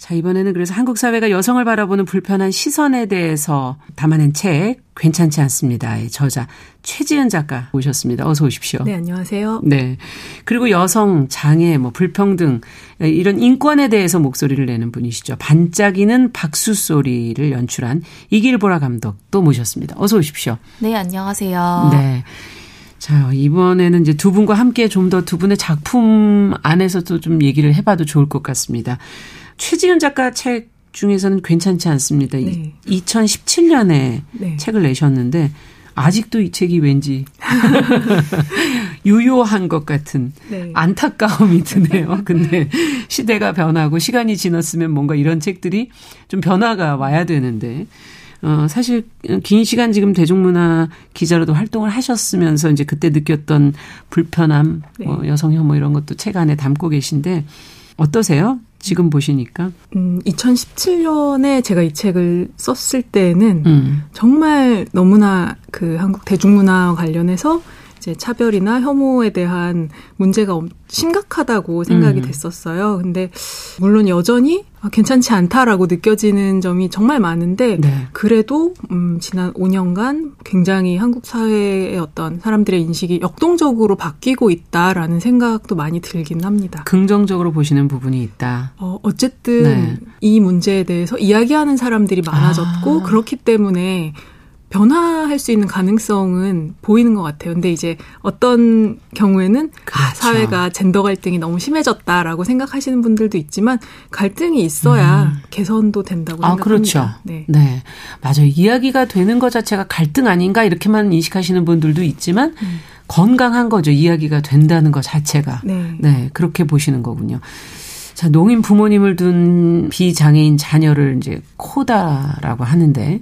자, 이번에는 그래서 한국 사회가 여성을 바라보는 불편한 시선에 대해서 담아낸 책 괜찮지 않습니다. 의 저자 최지은 작가 오셨습니다. 어서 오십시오. 네, 안녕하세요. 네. 그리고 여성, 장애, 뭐 불평등 이런 인권에 대해서 목소리를 내는 분이시죠. 반짝이는 박수 소리를 연출한 이길보라 감독도 모셨습니다. 어서 오십시오. 네, 안녕하세요. 네. 자, 이번에는 이제 두 분과 함께 좀 더 두 분의 작품 안에서도 좀 얘기를 해봐도 좋을 것 같습니다. 최지은 작가 책 중에서는 괜찮지 않습니다. 네. 2017년에 네. 책을 내셨는데 아직도 이 책이 왠지 유효한 것 같은 네. 안타까움이 드네요. 근데 시대가 변하고 시간이 지났으면 뭔가 이런 책들이 좀 변화가 와야 되는데 어, 사실 긴 시간 지금 대중문화 기자로도 활동을 하셨으면서 이제 그때 느꼈던 불편함, 네. 뭐 여성 혐오 이런 것도 책 안에 담고 계신데 어떠세요? 지금 보시니까? 음, 2017년에 제가 이 책을 썼을 때는 음. 정말 너무나 그 한국 대중문화 관련해서 이제 차별이나 혐오에 대한 문제가 엄- 심각하다고 생각이 음. 됐었어요. 근데 물론 여전히 아, 괜찮지 않다라고 느껴지는 점이 정말 많은데 네. 그래도 음, 지난 5년간 굉장히 한국 사회의 어떤 사람들의 인식이 역동적으로 바뀌고 있다라는 생각도 많이 들긴 합니다. 긍정적으로 보시는 부분이 있다. 어, 어쨌든 네. 이 문제에 대해서 이야기하는 사람들이 많아졌고 아. 그렇기 때문에 변화할 수 있는 가능성은 보이는 것 같아요. 근데 이제 어떤 경우에는 아, 그렇죠. 사회가 젠더 갈등이 너무 심해졌다라고 생각하시는 분들도 있지만 갈등이 있어야 개선도 된다고 아, 생각합니다. 그렇죠. 네. 네. 맞아요. 이야기가 되는 것 자체가 갈등 아닌가 이렇게만 인식하시는 분들도 있지만 건강한 거죠. 이야기가 된다는 것 자체가. 네. 네. 그렇게 보시는 거군요. 자, 농인 부모님을 둔 비장애인 자녀를 이제 코다라고 하는데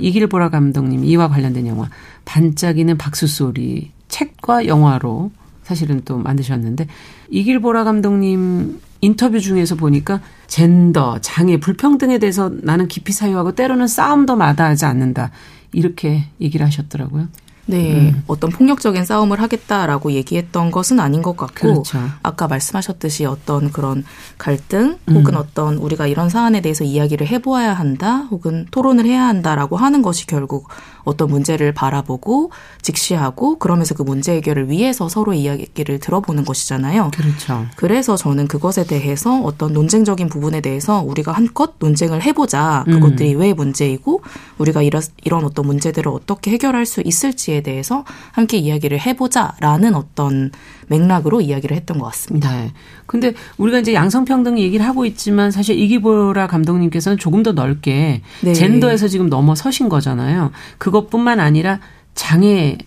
이길보라 감독님 이와 관련된 영화 반짝이는 박수 소리 책과 영화로 사실은 또 만드셨는데 이길보라 감독님 인터뷰 중에서 보니까 젠더, 장애, 불평등에 대해서 나는 깊이 사유하고 때로는 싸움도 마다하지 않는다. 이렇게 얘기를 하셨더라고요. 네, 음. 어떤 폭력적인 싸움을 하겠다라고 얘기했던 것은 아닌 것 같고, 그렇죠. 아까 말씀하셨듯이 어떤 그런 갈등 혹은 음. 어떤 우리가 이런 사안에 대해서 이야기를 해보아야 한다, 혹은 토론을 해야 한다라고 하는 것이 결국 어떤 문제를 바라보고 직시하고 그러면서 그 문제 해결을 위해서 서로 이야기를 들어보는 것이잖아요. 그렇죠. 그래서 저는 그것에 대해서 어떤 논쟁적인 부분에 대해서 우리가 한껏 논쟁을 해보자. 그것들이 음. 왜 문제이고 우리가 이런, 이런 어떤 문제들을 어떻게 해결할 수 있을지에 대해서 함께 이야기를 해보자라는 어떤 맥락으로 이야기를 했던 것 같습니다. 네. 근데 우리가 이제 양성평등 얘기를 하고 있지만 사실 이기보라 감독님께서는 조금 더 넓게 네. 젠더에서 지금 넘어서신 거잖아요. 그것뿐만 아니라 장애에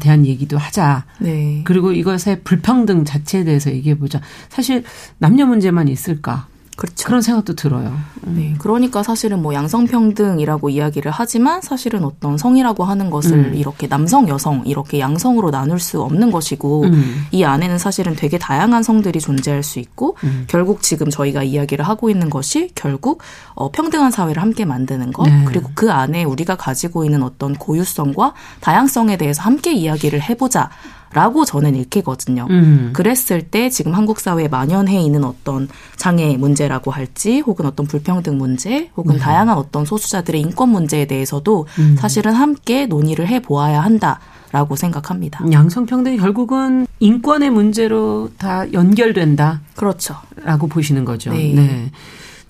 대한 얘기도 하자. 네. 그리고 이것의 불평등 자체에 대해서 얘기해 보자. 사실 남녀 문제만 있을까? 그렇죠. 그런 생각도 들어요. 음. 네. 그러니까 사실은 뭐 양성평등이라고 이야기를 하지만 사실은 어떤 성이라고 하는 것을 음. 이렇게 남성, 여성 이렇게 양성으로 나눌 수 없는 것이고 음. 이 안에는 사실은 되게 다양한 성들이 존재할 수 있고 음. 결국 지금 저희가 이야기를 하고 있는 것이 결국 어, 평등한 사회를 함께 만드는 것 네. 그리고 그 안에 우리가 가지고 있는 어떤 고유성과 다양성에 대해서 함께 이야기를 해보자. 라고 저는 읽히거든요. 음. 그랬을 때 지금 한국 사회에 만연해 있는 어떤 장애 문제라고 할지 혹은 어떤 불평등 문제 혹은 네. 다양한 어떤 소수자들의 인권 문제에 대해서도 음. 사실은 함께 논의를 해 보아야 한다. 라고 생각합니다. 양성평등이 결국은 인권의 문제로 다 연결된다. 그렇죠. 라고 보시는 거죠. 네. 네.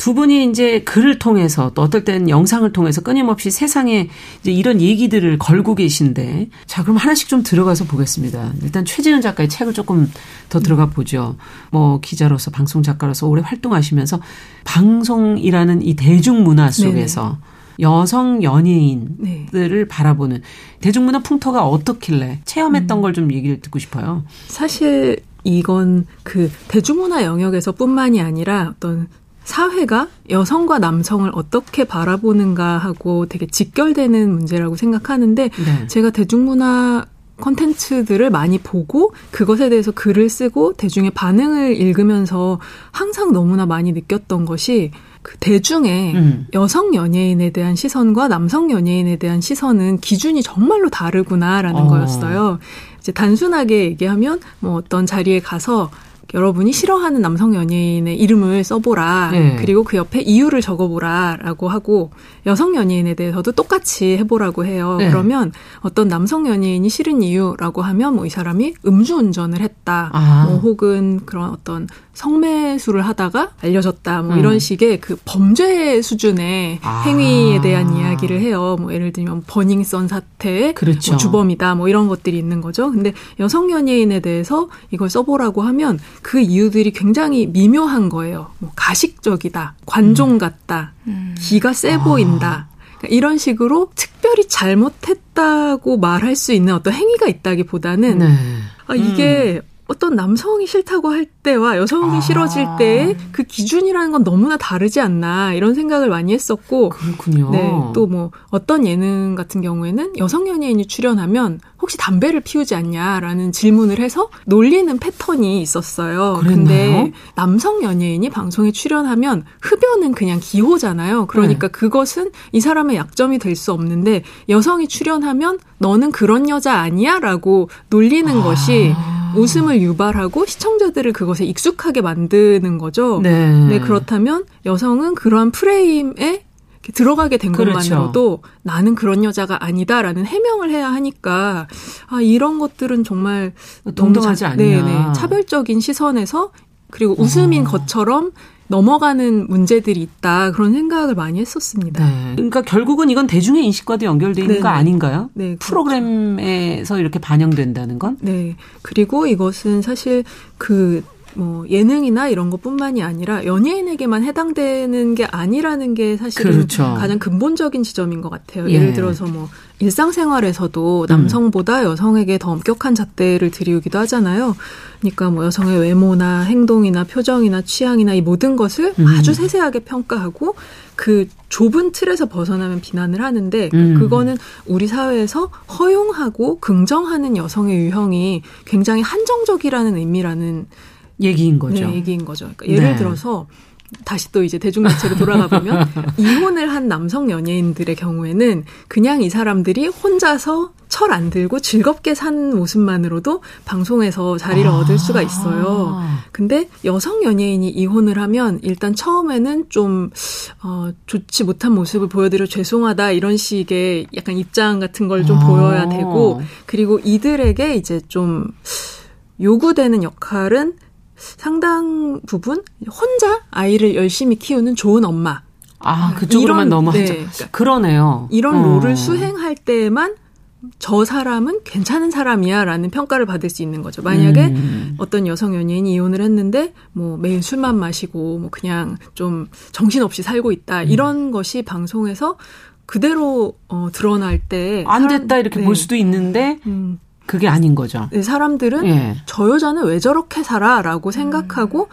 두 분이 이제 글을 통해서 또 어떨 땐 영상을 통해서 끊임없이 세상에 이제 이런 얘기들을 걸고 계신데 자 그럼 하나씩 좀 들어가서 보겠습니다. 일단 최지은 작가의 책을 조금 더 들어가 보죠. 뭐 기자로서 방송 작가로서 오래 활동하시면서 방송이라는 이 대중문화 속에서 네네. 여성 연예인들을 네. 바라보는 대중문화 풍토가 어떻길래 체험했던 음. 걸좀 얘기를 듣고 싶어요. 사실 이건 그 대중문화 영역에서뿐만이 아니라 어떤 사회가 여성과 남성을 어떻게 바라보는가 하고 되게 직결되는 문제라고 생각하는데 네. 제가 대중문화 컨텐츠들을 많이 보고 그것에 대해서 글을 쓰고 대중의 반응을 읽으면서 항상 너무나 많이 느꼈던 것이 그 대중의 음. 여성 연예인에 대한 시선과 남성 연예인에 대한 시선은 기준이 정말로 다르구나라는 어. 거였어요. 이제 단순하게 얘기하면 뭐 어떤 자리에 가서 여러분이 싫어하는 남성 연예인의 이름을 써보라. 네. 그리고 그 옆에 이유를 적어보라라고 하고 여성 연예인에 대해서도 똑같이 해보라고 해요. 네. 그러면 어떤 남성 연예인이 싫은 이유라고 하면 뭐 이 사람이 음주운전을 했다. 아. 뭐 혹은 그런 어떤 성매수를 하다가 알려졌다. 뭐 음. 이런 식의 그 범죄 수준의 아. 행위에 대한 이야기를 해요. 뭐 예를 들면 버닝썬 사태, 그렇죠. 뭐 주범이다. 뭐 이런 것들이 있는 거죠. 근데 여성 연예인에 대해서 이걸 써보라고 하면 그 이유들이 굉장히 미묘한 거예요. 뭐 가식적이다, 관종 음. 같다, 음. 기가 세 아. 보인다. 그러니까 이런 식으로 특별히 잘못했다고 말할 수 있는 어떤 행위가 있다기보다는 네. 아, 이게 음. 어떤 남성이 싫다고 할 때와 여성이 아. 싫어질 때그 기준이라는 건 너무나 다르지 않나 이런 생각을 많이 했었고 그렇군요. 네, 또 뭐 어떤 예능 같은 경우에는 여성 연예인이 출연하면 혹시 담배를 피우지 않냐라는 질문을 해서 놀리는 패턴이 있었어요. 그랬나요? 근데 남성 연예인이 방송에 출연하면 흡연은 그냥 기호잖아요. 그러니까 네. 그것은 이 사람의 약점이 될 수 없는데 여성이 출연하면 너는 그런 여자 아니야라고 놀리는 아. 것이 웃음을 유발하고 시청자들을 그것에 익숙하게 만드는 거죠. 네. 네 그렇다면 여성은 그러한 프레임에 들어가게 된 그렇죠. 것만으로도 나는 그런 여자가 아니다라는 해명을 해야 하니까 아 이런 것들은 정말 동등하지 않냐. 네네 차별적인 시선에서 그리고 웃음인 어. 것처럼 넘어가는 문제들이 있다 그런 생각을 많이 했었습니다. 네. 그러니까 결국은 이건 대중의 인식과도 연결돼 있는 네. 거 아닌가요? 네, 그렇죠. 프로그램에서 이렇게 반영된다는 건? 네. 그리고 이것은 사실 그 뭐 예능이나 이런 것뿐만이 아니라 연예인에게만 해당되는 게 아니라는 게 사실은 그렇죠. 가장 근본적인 지점인 것 같아요. 예. 예를 들어서 뭐 일상생활에서도 남성보다 여성에게 더 엄격한 잣대를 들이우기도 하잖아요. 그러니까 뭐 여성의 외모나 행동이나 표정이나 취향이나 이 모든 것을 음. 아주 세세하게 평가하고 그 좁은 틀에서 벗어나면 비난을 하는데 음. 그거는 우리 사회에서 허용하고 긍정하는 여성의 유형이 굉장히 한정적이라는 의미라는 얘기인 거죠. 네, 얘기인 거죠. 그러니까 예를 네. 들어서 다시 또 이제 대중매체로 돌아가 보면 이혼을 한 남성 연예인들의 경우에는 그냥 이 사람들이 혼자서 철 안 들고 즐겁게 산 모습만으로도 방송에서 자리를 아. 얻을 수가 있어요. 근데 여성 연예인이 이혼을 하면 일단 처음에는 좀 어, 좋지 못한 모습을 보여드려 죄송하다 이런 식의 약간 입장 같은 걸좀 아. 보여야 되고 그리고 이들에게 이제 좀 요구되는 역할은 상당 부분 혼자 아이를 열심히 키우는 좋은 엄마. 아, 그쪽으로만 너무 네. 그러니까 그러네요. 이런 어. 롤을 수행할 때만 저 사람은 괜찮은 사람이야 라는 평가를 받을 수 있는 거죠. 만약에 음. 어떤 여성 연예인이 이혼을 했는데 뭐 매일 술만 마시고 뭐 그냥 좀 정신없이 살고 있다. 음. 이런 것이 방송에서 그대로 어, 드러날 때 안 됐다 이렇게 네. 볼 수도 있는데 음. 그게 아닌 거죠. 네, 사람들은 예. 저 여자는 왜 저렇게 살아라고 생각하고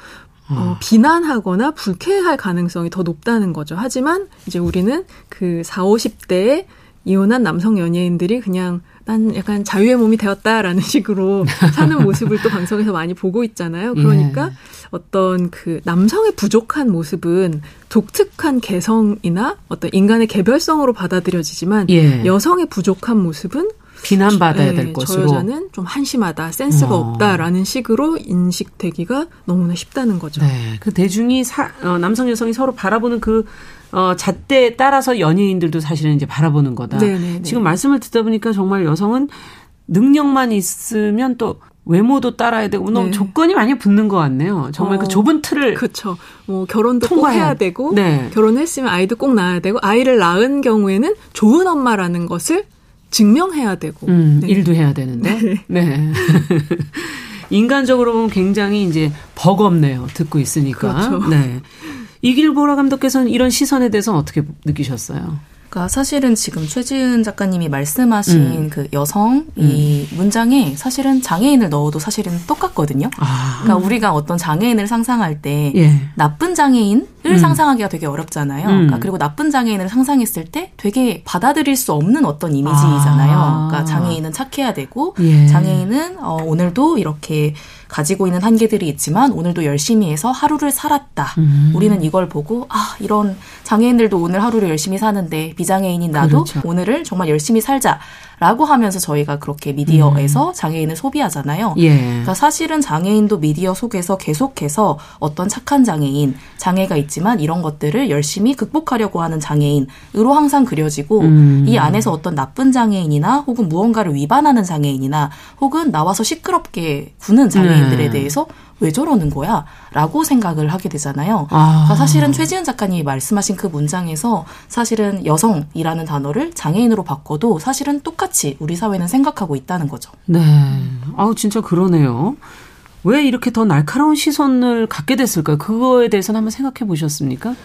어, 비난하거나 불쾌할 가능성이 더 높다는 거죠. 하지만 이제 우리는 그 4, 50대에 이혼한 남성 연예인들이 그냥 난 약간 자유의 몸이 되었다라는 식으로 사는 모습을 또 방송에서 많이 보고 있잖아요. 그러니까 어떤 그 남성의 부족한 모습은 독특한 개성이나 어떤 인간의 개별성으로 받아들여지지만 예. 여성의 부족한 모습은 비난받아야 네, 될저 것으로. 여자는 좀 한심하다, 센스가 어. 없다라는 식으로 인식되기가 너무나 쉽다는 거죠. 네. 그 대중이 사- 어, 남성 여성이 서로 바라보는 그 어, 잣대에 따라서 연예인들도 사실은 이제 바라보는 거다. 네네네. 지금 말씀을 듣다 보니까 정말 여성은 능력만 있으면 또 외모도 따라야 되고 너무 네. 조건이 많이 붙는 것 같네요. 정말 어, 그 좁은 틀을 그렇죠. 뭐 결혼도 통과해야- 꼭 해야 되고 네. 결혼했으면 아이도 꼭 낳아야 되고 아이를 낳은 경우에는 좋은 엄마라는 것을 증명해야 되고 음, 네. 일도 해야 되는데. 네. 인간적으로 보면 굉장히 이제 버겁네요. 듣고 있으니까. 그렇죠. 네. 이길 보라 감독께서는 이런 시선에 대해서는 어떻게 느끼셨어요? 그러니까 사실은 지금 최지은 작가님이 말씀하신 음. 그 여성 이 문장에 사실은 장애인을 넣어도 사실은 똑같거든요. 아. 그러니까 우리가 어떤 장애인을 상상할 때 예. 나쁜 장애인을 음. 상상하기가 되게 어렵잖아요. 음. 그러니까 그리고 나쁜 장애인을 상상했을 때 되게 받아들일 수 없는 어떤 이미지잖아요. 아. 그러니까 장애인은 착해야 되고 예. 장애인은 어, 오늘도 이렇게 가지고 있는 한계들이 있지만 오늘도 열심히 해서 하루를 살았다. 음. 우리는 이걸 보고 아 이런 장애인들도 오늘 하루를 열심히 사는데 비장애인인 나도 그렇죠. 오늘을 정말 열심히 살자 라고 하면서 저희가 그렇게 미디어에서 장애인을 소비하잖아요. 음. 예. 그러니까 사실은 장애인도 미디어 속에서 계속해서 어떤 착한 장애인, 장애가 있지만 이런 것들을 열심히 극복하려고 하는 장애인으로 항상 그려지고 음. 이 안에서 어떤 나쁜 장애인이나 혹은 무언가를 위반하는 장애인이나 혹은 나와서 시끄럽게 구는 장애인들에 네. 대해서 왜 저러는 거야? 라고 생각을 하게 되잖아요. 아. 그러니까 사실은 최지은 작가님이 말씀하신 그 문장에서 사실은 여성이라는 단어를 장애인으로 바꿔도 사실은 똑같이 우리 사회는 생각하고 있다는 거죠. 네. 아우, 진짜 그러네요. 왜 이렇게 더 날카로운 시선을 갖게 됐을까요? 그거에 대해서는 한번 생각해 보셨습니까?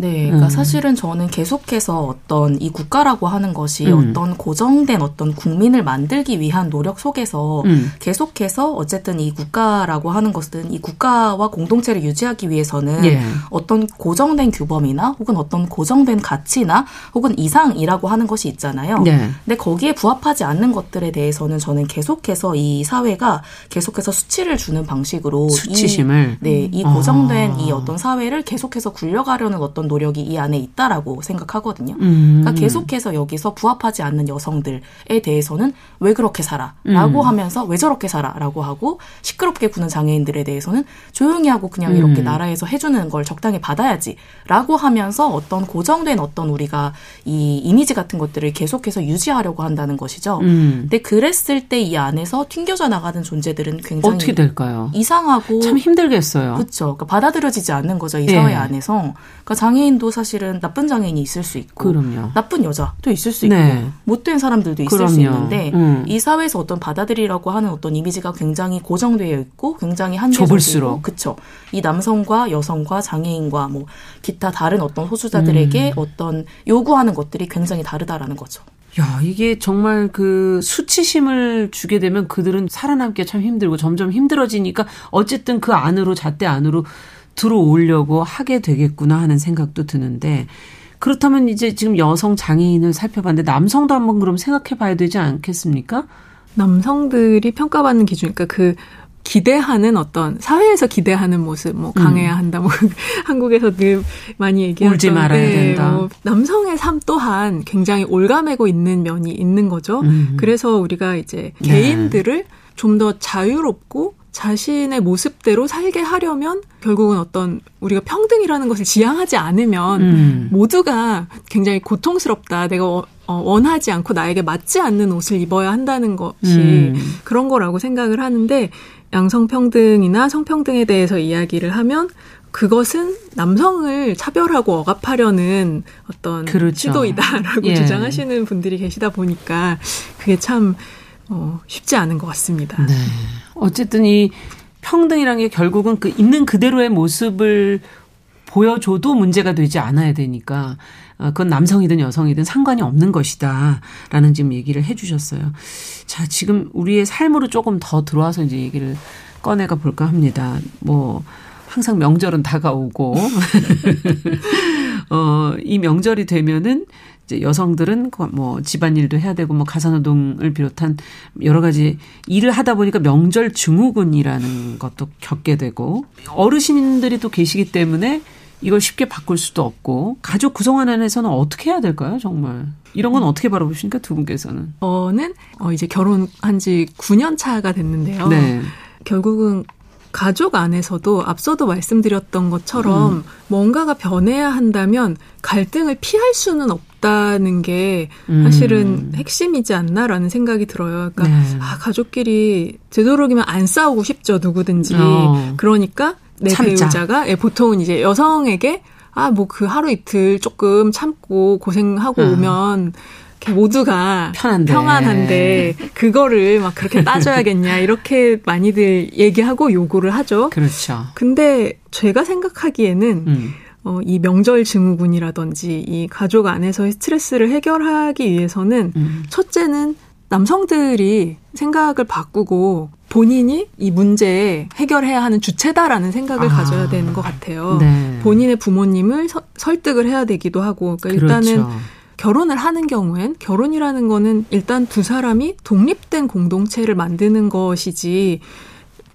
네, 그러니까 음. 사실은 저는 계속해서 어떤 이 국가라고 하는 것이 음. 어떤 고정된 어떤 국민을 만들기 위한 노력 속에서 음. 계속해서 어쨌든 이 국가라고 하는 것은 이 국가와 공동체를 유지하기 위해서는 예. 어떤 고정된 규범이나 혹은 어떤 고정된 가치나 혹은 이상이라고 하는 것이 있잖아요. 네. 근데 거기에 부합하지 않는 것들에 대해서는 저는 계속해서 이 사회가 계속해서 수치를 주는 방식으로 수치심을? 이, 네, 이 아. 고정된 이 어떤 사회를 계속해서 굴려가려는 어떤 노력이 이 안에 있다라고 생각하거든요. 음. 그러니까 계속해서 여기서 부합하지 않는 여성들에 대해서는 왜 그렇게 살아라고 음. 하면서 왜 저렇게 살아라고 하고 시끄럽게 구는 장애인들에 대해서는 조용히 하고 그냥 이렇게 음. 나라에서 해주는 걸 적당히 받아야지라고 하면서 어떤 고정된 어떤 우리가 이 이미지 같은 것들을 계속해서 유지하려고 한다는 것이죠. 음. 근데 그랬을 때 이 안에서 튕겨져 나가는 존재들은 굉장히 어떻게 될까요? 이상하고 참 힘들겠어요. 그렇죠. 그러니까 받아들여지지 않는 거죠 이 예. 사회 안에서. 그러니까 장애 인도 사실은 나쁜 장애인이 있을 수 있고 그럼요. 나쁜 여자도 있을 수 네. 있고 못된 사람들도 있을 그럼요. 수 있는데 음. 이 사회에서 어떤 받아들이라고 하는 어떤 이미지가 굉장히 고정되어 있고 굉장히 한계적이고. 그쵸. 이 남성과 여성과 장애인과 뭐 기타 다른 어떤 소수자들에게 음. 어떤 요구하는 것들이 굉장히 다르다라는 거죠. 야, 이게 정말 그 수치심을 주게 되면 그들은 살아남기가 참 힘들고 점점 힘들어지니까 어쨌든 그 안으로 잣대 안으로 들어오려고 하게 되겠구나 하는 생각도 드는데 그렇다면 이제 지금 여성 장애인을 살펴봤는데 남성도 한번 그럼 생각해 봐야 되지 않겠습니까? 남성들이 평가받는 기준, 그러니까 그 기대하는 어떤 사회에서 기대하는 모습, 뭐 강해야 한다, 뭐 한국에서 늘 많이 얘기하던 울지 말아야 네, 된다. 뭐 남성의 삶 또한 굉장히 올가매고 있는 면이 있는 거죠. 음. 그래서 우리가 이제 네. 개인들을 좀더 자유롭고 자신의 모습대로 살게 하려면 결국은 어떤 우리가 평등이라는 것을 지향하지 않으면 음. 모두가 굉장히 고통스럽다. 내가 어, 어, 원하지 않고 나에게 맞지 않는 옷을 입어야 한다는 것이 음. 그런 거라고 생각을 하는데 양성평등이나 성평등에 대해서 이야기를 하면 그것은 남성을 차별하고 억압하려는 어떤 그렇죠. 시도이다라고 예. 주장하시는 분들이 계시다 보니까 그게 참 어, 쉽지 않은 것 같습니다. 네. 어쨌든 이 평등이라는 게 결국은 그 있는 그대로의 모습을 보여줘도 문제가 되지 않아야 되니까 어, 그건 남성이든 여성이든 상관이 없는 것이다라는 지금 얘기를 해주셨어요. 자 지금 우리의 삶으로 조금 더 들어와서 이제 얘기를 꺼내가 볼까 합니다. 뭐 항상 명절은 다가오고 어, 이 명절이 되면은 이제 여성들은 뭐 집안일도 해야 되고 뭐 가사노동을 비롯한 여러 가지 일을 하다 보니까 명절 증후군이라는 것도 겪게 되고 어르신들이 또 계시기 때문에 이걸 쉽게 바꿀 수도 없고 가족 구성원 안에서는 어떻게 해야 될까요 정말 이런 건 어떻게 바라보십니까 두 분께서는 저는 어, 이제 결혼한 지 9년 차가 됐는데요. 네. 결국은 가족 안에서도 앞서도 말씀드렸던 것처럼 음. 뭔가가 변해야 한다면 갈등을 피할 수는 없다는 게 음. 사실은 핵심이지 않나라는 생각이 들어요. 그러니까 네. 아, 가족끼리 되도록이면 안 싸우고 싶죠 누구든지. 어. 그러니까 내 참자. 배우자가 예, 보통은 이제 여성에게 아 뭐 그 하루 이틀 조금 참고 고생하고 어. 오면 모두가 편한데. 평안한데 그거를 막 그렇게 따져야겠냐 이렇게 많이들 얘기하고 요구를 하죠. 그렇죠. 근데 제가 생각하기에는 음. 어, 이 명절 증후군이라든지 이 가족 안에서의 스트레스를 해결하기 위해서는 음. 첫째는 남성들이 생각을 바꾸고 본인이 이 문제에 해결해야 하는 주체다라는 생각을 아. 가져야 되는 것 같아요. 네. 본인의 부모님을 서- 설득을 해야 되기도 하고, 그러니까 그렇죠. 일단은 결혼을 하는 경우엔 결혼이라는 거는 일단 두 사람이 독립된 공동체를 만드는 것이지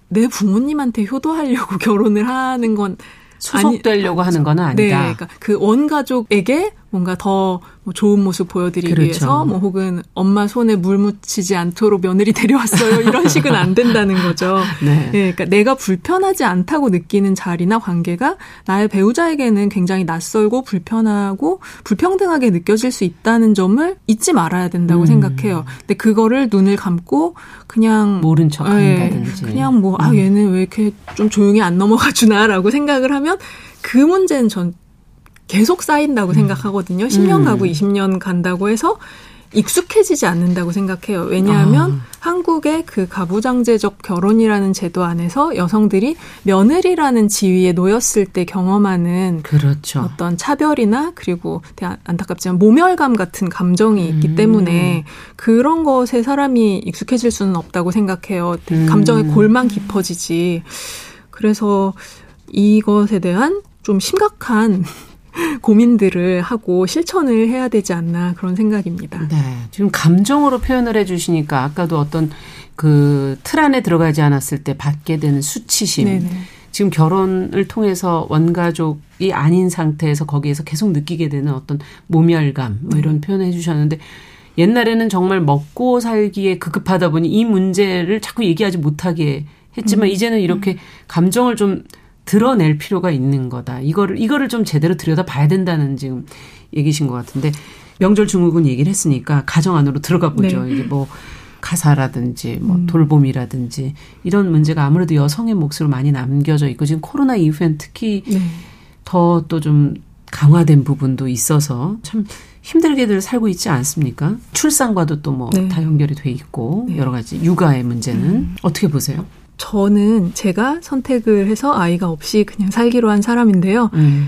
내 부모님한테 효도하려고 결혼을 하는 건 소속되려고 아니- 하는 건 아니다. 네, 그러니까 그 원가족에게 뭔가 더뭐 좋은 모습 보여드리기 그렇죠. 위해서 뭐 혹은 엄마 손에 물 묻히지 않도록 며느리 데려왔어요 이런 식은 안 된다는 거죠. 네. 예, 그러니까 내가 불편하지 않다고 느끼는 자리나 관계가 나의 배우자에게는 굉장히 낯설고 불편하고 불평등하게 느껴질 수 있다는 점을 잊지 말아야 된다고 음. 생각해요. 근데 그거를 눈을 감고 그냥 모른 척 예, 한다든지. 그냥 뭐아 음. 얘는 왜 이렇게 좀 조용히 안 넘어가 주나라고 생각을 하면 그 문제는 전 계속 쌓인다고 생각하거든요. 10년 음. 가고 20년 간다고 해서 익숙해지지 않는다고 생각해요. 왜냐하면 아. 한국의 그 가부장제적 결혼이라는 제도 안에서 여성들이 며느리라는 지위에 놓였을 때 경험하는 그렇죠. 어떤 차별이나 그리고 안타깝지만 모멸감 같은 감정이 있기 음. 때문에 그런 것에 사람이 익숙해질 수는 없다고 생각해요. 음. 감정의 골만 깊어지지. 그래서 이것에 대한 좀 심각한 고민들을 하고 실천을 해야 되지 않나 그런 생각입니다. 네. 지금 감정으로 표현을 해 주시니까 아까도 어떤 그 틀 안에 들어가지 않았을 때 받게 되는 수치심. 네네. 지금 결혼을 통해서 원가족이 아닌 상태에서 거기에서 계속 느끼게 되는 어떤 모멸감 뭐 이런 표현을 해주셨는데 옛날에는 정말 먹고 살기에 급급하다 보니 이 문제를 자꾸 얘기하지 못하게 했지만 음. 이제는 이렇게 감정을 좀 드러낼 필요가 있는 거다. 이거를 이거를 좀 제대로 들여다 봐야 된다는 지금 얘기신 것 같은데 명절 증후군 얘기를 했으니까 가정 안으로 들어가 보죠. 네. 이게 뭐 가사라든지 뭐 음. 돌봄이라든지 이런 문제가 아무래도 여성의 몫으로 많이 남겨져 있고 지금 코로나 이후엔 특히 네. 더또 좀 강화된 부분도 있어서 참 힘들게들 살고 있지 않습니까? 출산과도 또 뭐다 네. 연결이 돼 있고 여러 가지 육아의 문제는 음. 어떻게 보세요? 저는 제가 선택을 해서 아이가 없이 그냥 살기로 한 사람인데요. 음.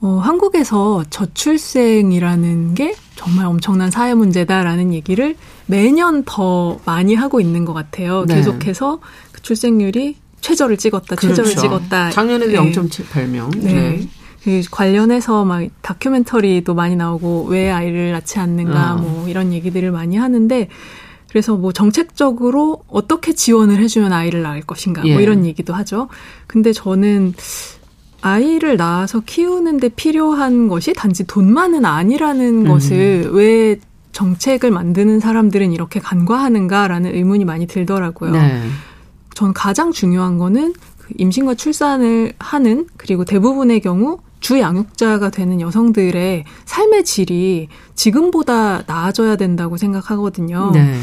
어, 한국에서 저출생이라는 게 정말 엄청난 사회 문제다라는 얘기를 매년 더 많이 하고 있는 것 같아요. 네. 계속해서 그 출생률이 최저를 찍었다, 최저를 그렇죠. 찍었다. 작년에도 네. 0.78명. 네. 그 관련해서 막 다큐멘터리도 많이 나오고 왜 아이를 낳지 않는가 어. 뭐 이런 얘기들을 많이 하는데 그래서 뭐 정책적으로 어떻게 지원을 해주면 아이를 낳을 것인가 예. 뭐 이런 얘기도 하죠. 근데 저는 아이를 낳아서 키우는데 필요한 것이 단지 돈만은 아니라는 음. 것을 왜 정책을 만드는 사람들은 이렇게 간과하는가라는 의문이 많이 들더라고요. 네. 전 가장 중요한 거는 그 임신과 출산을 하는 그리고 대부분의 경우 주 양육자가 되는 여성들의 삶의 질이 지금보다 나아져야 된다고 생각하거든요. 네.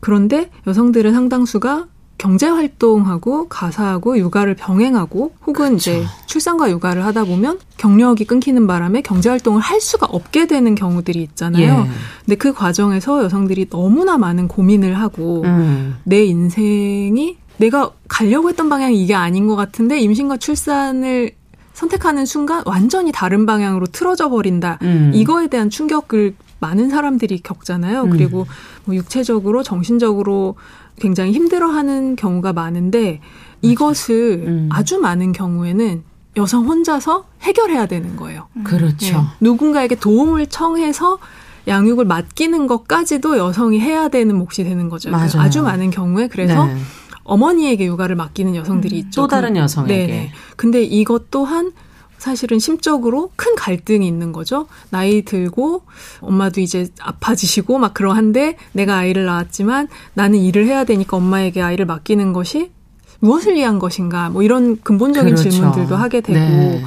그런데 여성들의 상당수가 경제 활동하고 가사하고 육아를 병행하고 혹은 이제 출산과 육아를 하다 보면 경력이 끊기는 바람에 경제 활동을 할 수가 없게 되는 경우들이 있잖아요. 예. 근데 그 과정에서 여성들이 너무나 많은 고민을 하고 음. 내 인생이 내가 가려고 했던 방향이 이게 아닌 것 같은데 임신과 출산을 선택하는 순간 완전히 다른 방향으로 틀어져 버린다. 음. 이거에 대한 충격을 많은 사람들이 겪잖아요. 음. 그리고 뭐 육체적으로 정신적으로 굉장히 힘들어하는 경우가 많은데 이것을 음. 아주 많은 경우에는 여성 혼자서 해결해야 되는 거예요. 그렇죠. 네. 누군가에게 도움을 청해서 양육을 맡기는 것까지도 여성이 해야 되는 몫이 되는 거죠. 맞아요. 아주 많은 경우에 그래서 네. 어머니에게 육아를 맡기는 여성들이 있죠. 또 다른 그- 여성에게. 네네. 근데 이것 또한 사실은 심적으로 큰 갈등이 있는 거죠. 나이 들고 엄마도 이제 아파지시고 막 그러한데 내가 아이를 낳았지만 나는 일을 해야 되니까 엄마에게 아이를 맡기는 것이 무엇을 위한 것인가 뭐 이런 근본적인 그렇죠. 질문들도 하게 되고 네.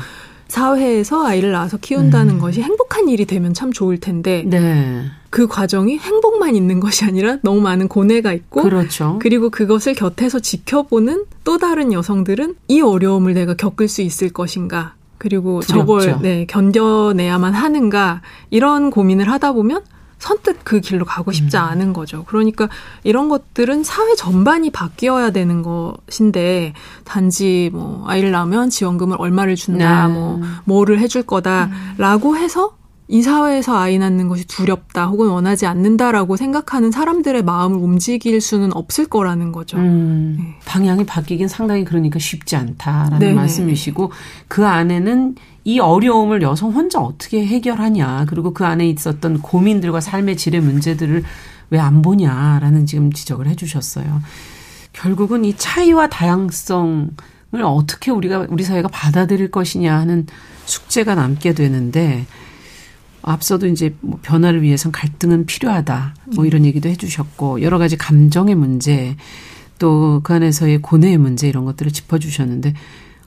사회에서 아이를 낳아서 키운다는 것이 행복한 일이 되면 참 좋을 텐데 음. 네. 그 과정이 행복만 있는 것이 아니라 너무 많은 고뇌가 있고 그렇죠. 그리고 그것을 곁에서 지켜보는 또 다른 여성들은 이 어려움을 내가 겪을 수 있을 것인가 그리고 두렵죠. 저걸 네, 견뎌내야만 하는가 이런 고민을 하다 보면 선뜻 그 길로 가고 싶지 음. 않은 거죠. 그러니까 이런 것들은 사회 전반이 바뀌어야 되는 것인데 단지 뭐 아이를 낳으면 지원금을 얼마를 준다, 네. 뭐 뭐를 해줄 거다라고 해서 이 사회에서 아이 낳는 것이 두렵다 혹은 원하지 않는다라고 생각하는 사람들의 마음을 움직일 수는 없을 거라는 거죠. 음, 방향이 바뀌긴 상당히 그러니까 쉽지 않다라는 네네. 말씀이시고 그 안에는 이 어려움을 여성 혼자 어떻게 해결하냐 그리고 그 안에 있었던 고민들과 삶의 질의 문제들을 왜 안 보냐라는 지금 지적을 해주셨어요. 결국은 이 차이와 다양성을 어떻게 우리가 우리 사회가 받아들일 것이냐 하는 숙제가 남게 되는데 앞서도 이제 뭐 변화를 위해선 갈등은 필요하다. 뭐 이런 얘기도 해주셨고 여러 가지 감정의 문제 또 그 안에서의 고뇌의 문제 이런 것들을 짚어주셨는데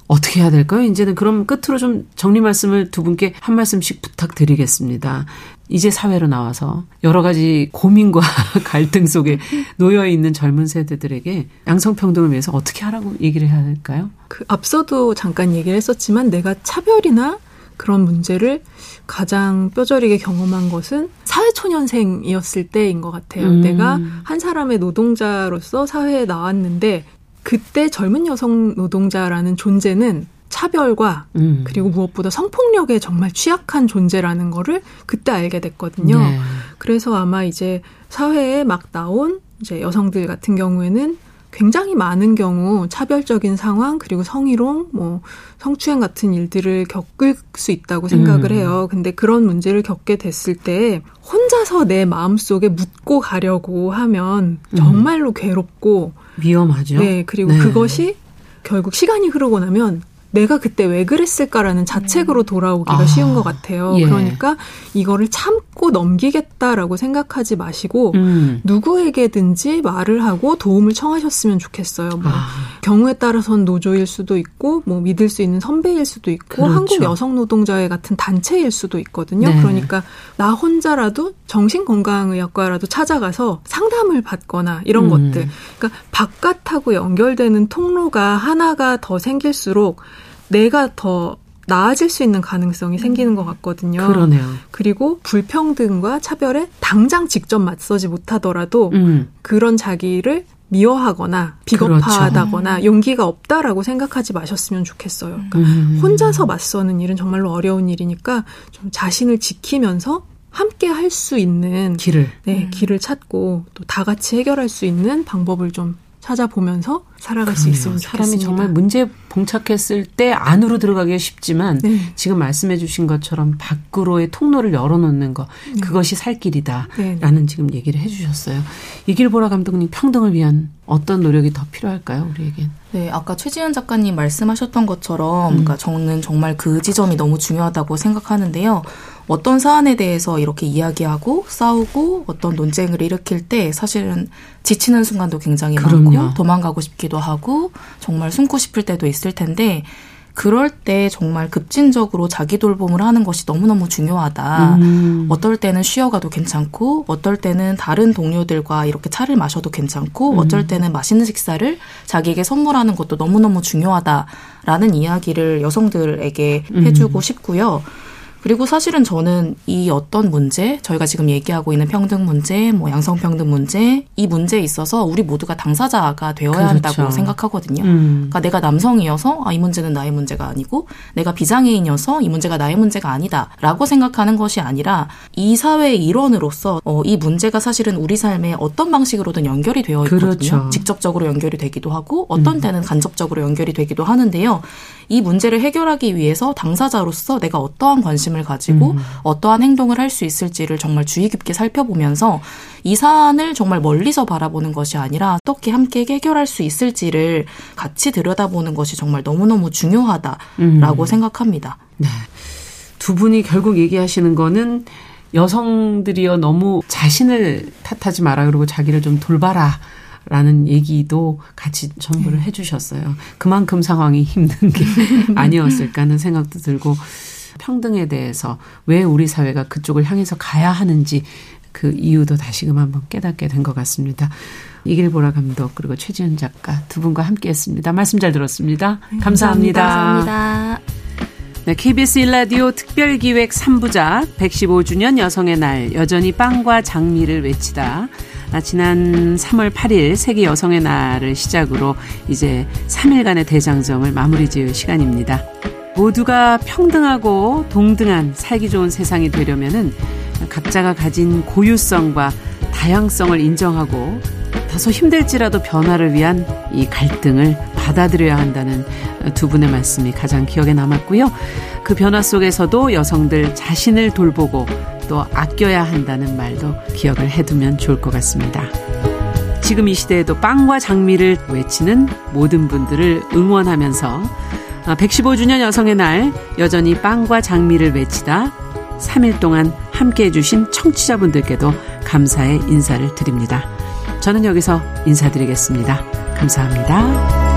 어떻게 해야 될까요? 이제는 그럼 끝으로 좀 정리 말씀을 두 분께 한 말씀씩 부탁드리겠습니다. 이제 사회로 나와서 여러 가지 고민과 갈등 속에 놓여 있는 젊은 세대들에게 양성평등을 위해서 어떻게 하라고 얘기를 해야 될까요? 그 앞서도 잠깐 얘기를 했었지만 내가 차별이나 그런 문제를 가장 뼈저리게 경험한 것은 사회초년생이었을 때인 것 같아요. 음. 내가 한 사람의 노동자로서 사회에 나왔는데 그때 젊은 여성 노동자라는 존재는 차별과 음. 그리고 무엇보다 성폭력에 정말 취약한 존재라는 거를 그때 알게 됐거든요. 네. 그래서 아마 이제 사회에 막 나온 이제 여성들 같은 경우에는 굉장히 많은 경우 차별적인 상황 그리고 성희롱, 뭐 성추행 같은 일들을 겪을 수 있다고 생각을 음. 해요. 근데 그런 문제를 겪게 됐을 때 혼자서 내 마음속에 묻고 가려고 하면 정말로 괴롭고 위험하죠. 네, 그리고 네. 그것이 결국 시간이 흐르고 나면 내가 그때 왜 그랬을까라는 자책으로 돌아오기가 아, 쉬운 것 같아요. 예. 그러니까 이거를 참고 넘기겠다라고 생각하지 마시고 음. 누구에게든지 말을 하고 도움을 청하셨으면 좋겠어요. 뭐 아. 경우에 따라서는 노조일 수도 있고 뭐 믿을 수 있는 선배일 수도 있고 그렇죠. 한국 여성 노동자회 같은 단체일 수도 있거든요. 네. 그러니까 나 혼자라도 정신건강의학과라도 찾아가서 상담을 받거나 이런 음. 것들. 그러니까 바깥하고 연결되는 통로가 하나가 더 생길수록 내가 더 나아질 수 있는 가능성이 생기는 것 같거든요. 그러네요. 그리고 불평등과 차별에 당장 직접 맞서지 못하더라도 음. 그런 자기를 미워하거나 비겁하다거나 그렇죠. 용기가 없다라고 생각하지 마셨으면 좋겠어요. 그러니까 음. 혼자서 맞서는 일은 정말로 어려운 일이니까 좀 자신을 지키면서 함께 할 수 있는 길을 네, 음. 길을 찾고 또 다 같이 해결할 수 있는 방법을 좀 찾아보면서 살아갈 그러네요. 수 있으면 사람이 좋겠습니다. 정말 문제 봉착했을 때 안으로 들어가기가 쉽지만 네. 지금 말씀해 주신 것처럼 밖으로의 통로를 열어놓는 것 네. 그것이 살 길이다라는 네. 지금 얘기를 해 주셨어요. 이길보라 감독님 평등을 위한 어떤 노력이 더 필요할까요 우리에겐? 네, 아까 최지은 작가님 말씀하셨던 것처럼, 음. 그러니까 저는 정말 그 지점이 너무 중요하다고 생각하는데요. 어떤 사안에 대해서 이렇게 이야기하고 싸우고 어떤 논쟁을 일으킬 때 사실은 지치는 순간도 굉장히 그럼요. 많고 도망가고 싶기도 하고 정말 숨고 싶을 때도 있을 텐데 그럴 때 정말 급진적으로 자기 돌봄을 하는 것이 너무너무 중요하다. 음. 어떨 때는 쉬어가도 괜찮고, 어떨 때는 다른 동료들과 이렇게 차를 마셔도 괜찮고, 음. 어쩔 때는 맛있는 식사를 자기에게 선물하는 것도 너무너무 중요하다라는 이야기를 여성들에게 음. 해주고 싶고요. 그리고 사실은 저는 이 어떤 문제, 저희가 지금 얘기하고 있는 평등 문제, 뭐 양성평등 문제, 이 문제에 있어서 우리 모두가 당사자가 되어야 그렇죠. 한다고 생각하거든요. 음. 그러니까 내가 남성이어서 아, 이 문제는 나의 문제가 아니고 내가 비장애인이어서 이 문제가 나의 문제가 아니다라고 생각하는 것이 아니라 이 사회의 일원으로서 어, 이 문제가 사실은 우리 삶에 어떤 방식으로든 연결이 되어 있거든요. 그렇죠. 직접적으로 연결이 되기도 하고 어떤 음. 때는 간접적으로 연결이 되기도 하는데요. 이 문제를 해결하기 위해서 당사자로서 내가 어떠한 관심을 가지고 음. 어떠한 행동을 할 수 있을지를 정말 주의 깊게 살펴보면서 이 사안을 정말 멀리서 바라보는 것이 아니라 어떻게 함께 해결할 수 있을지를 같이 들여다보는 것이 정말 너무너무 중요하다라고 음. 생각합니다. 네. 두 분이 결국 얘기하시는 거는 여성들이여 너무 자신을 탓하지 마라 그러고 자기를 좀 돌봐라. 라는 얘기도 같이 전부를 네. 해주셨어요. 그만큼 상황이 힘든 게 아니었을까 하는 생각도 들고 평등에 대해서 왜 우리 사회가 그쪽을 향해서 가야 하는지 그 이유도 다시금 한번 깨닫게 된 것 같습니다. 이길보라 감독 그리고 최지은 작가 두 분과 함께했습니다. 말씀 잘 들었습니다. 감사합니다. 감사합니다. 네, KBS 일라디오 특별기획 3부작 115주년 여성의 날 여전히 빵과 장미를 외치다 아, 지난 3월 8일 세계 여성의 날을 시작으로 이제 3일간의 대장정을 마무리 지을 시간입니다. 모두가 평등하고 동등한 살기 좋은 세상이 되려면은 각자가 가진 고유성과 다양성을 인정하고 다소 힘들지라도 변화를 위한 이 갈등을 받아들여야 한다는 두 분의 말씀이 가장 기억에 남았고요. 그 변화 속에서도 여성들 자신을 돌보고 또 아껴야 한다는 말도 기억을 해두면 좋을 것 같습니다. 지금 이 시대에도 빵과 장미를 외치는 모든 분들을 응원하면서 115주년 여성의 날 여전히 빵과 장미를 외치다 3일 동안 함께 해주신 청취자분들께도 감사의 인사를 드립니다. 저는 여기서 인사드리겠습니다. 감사합니다.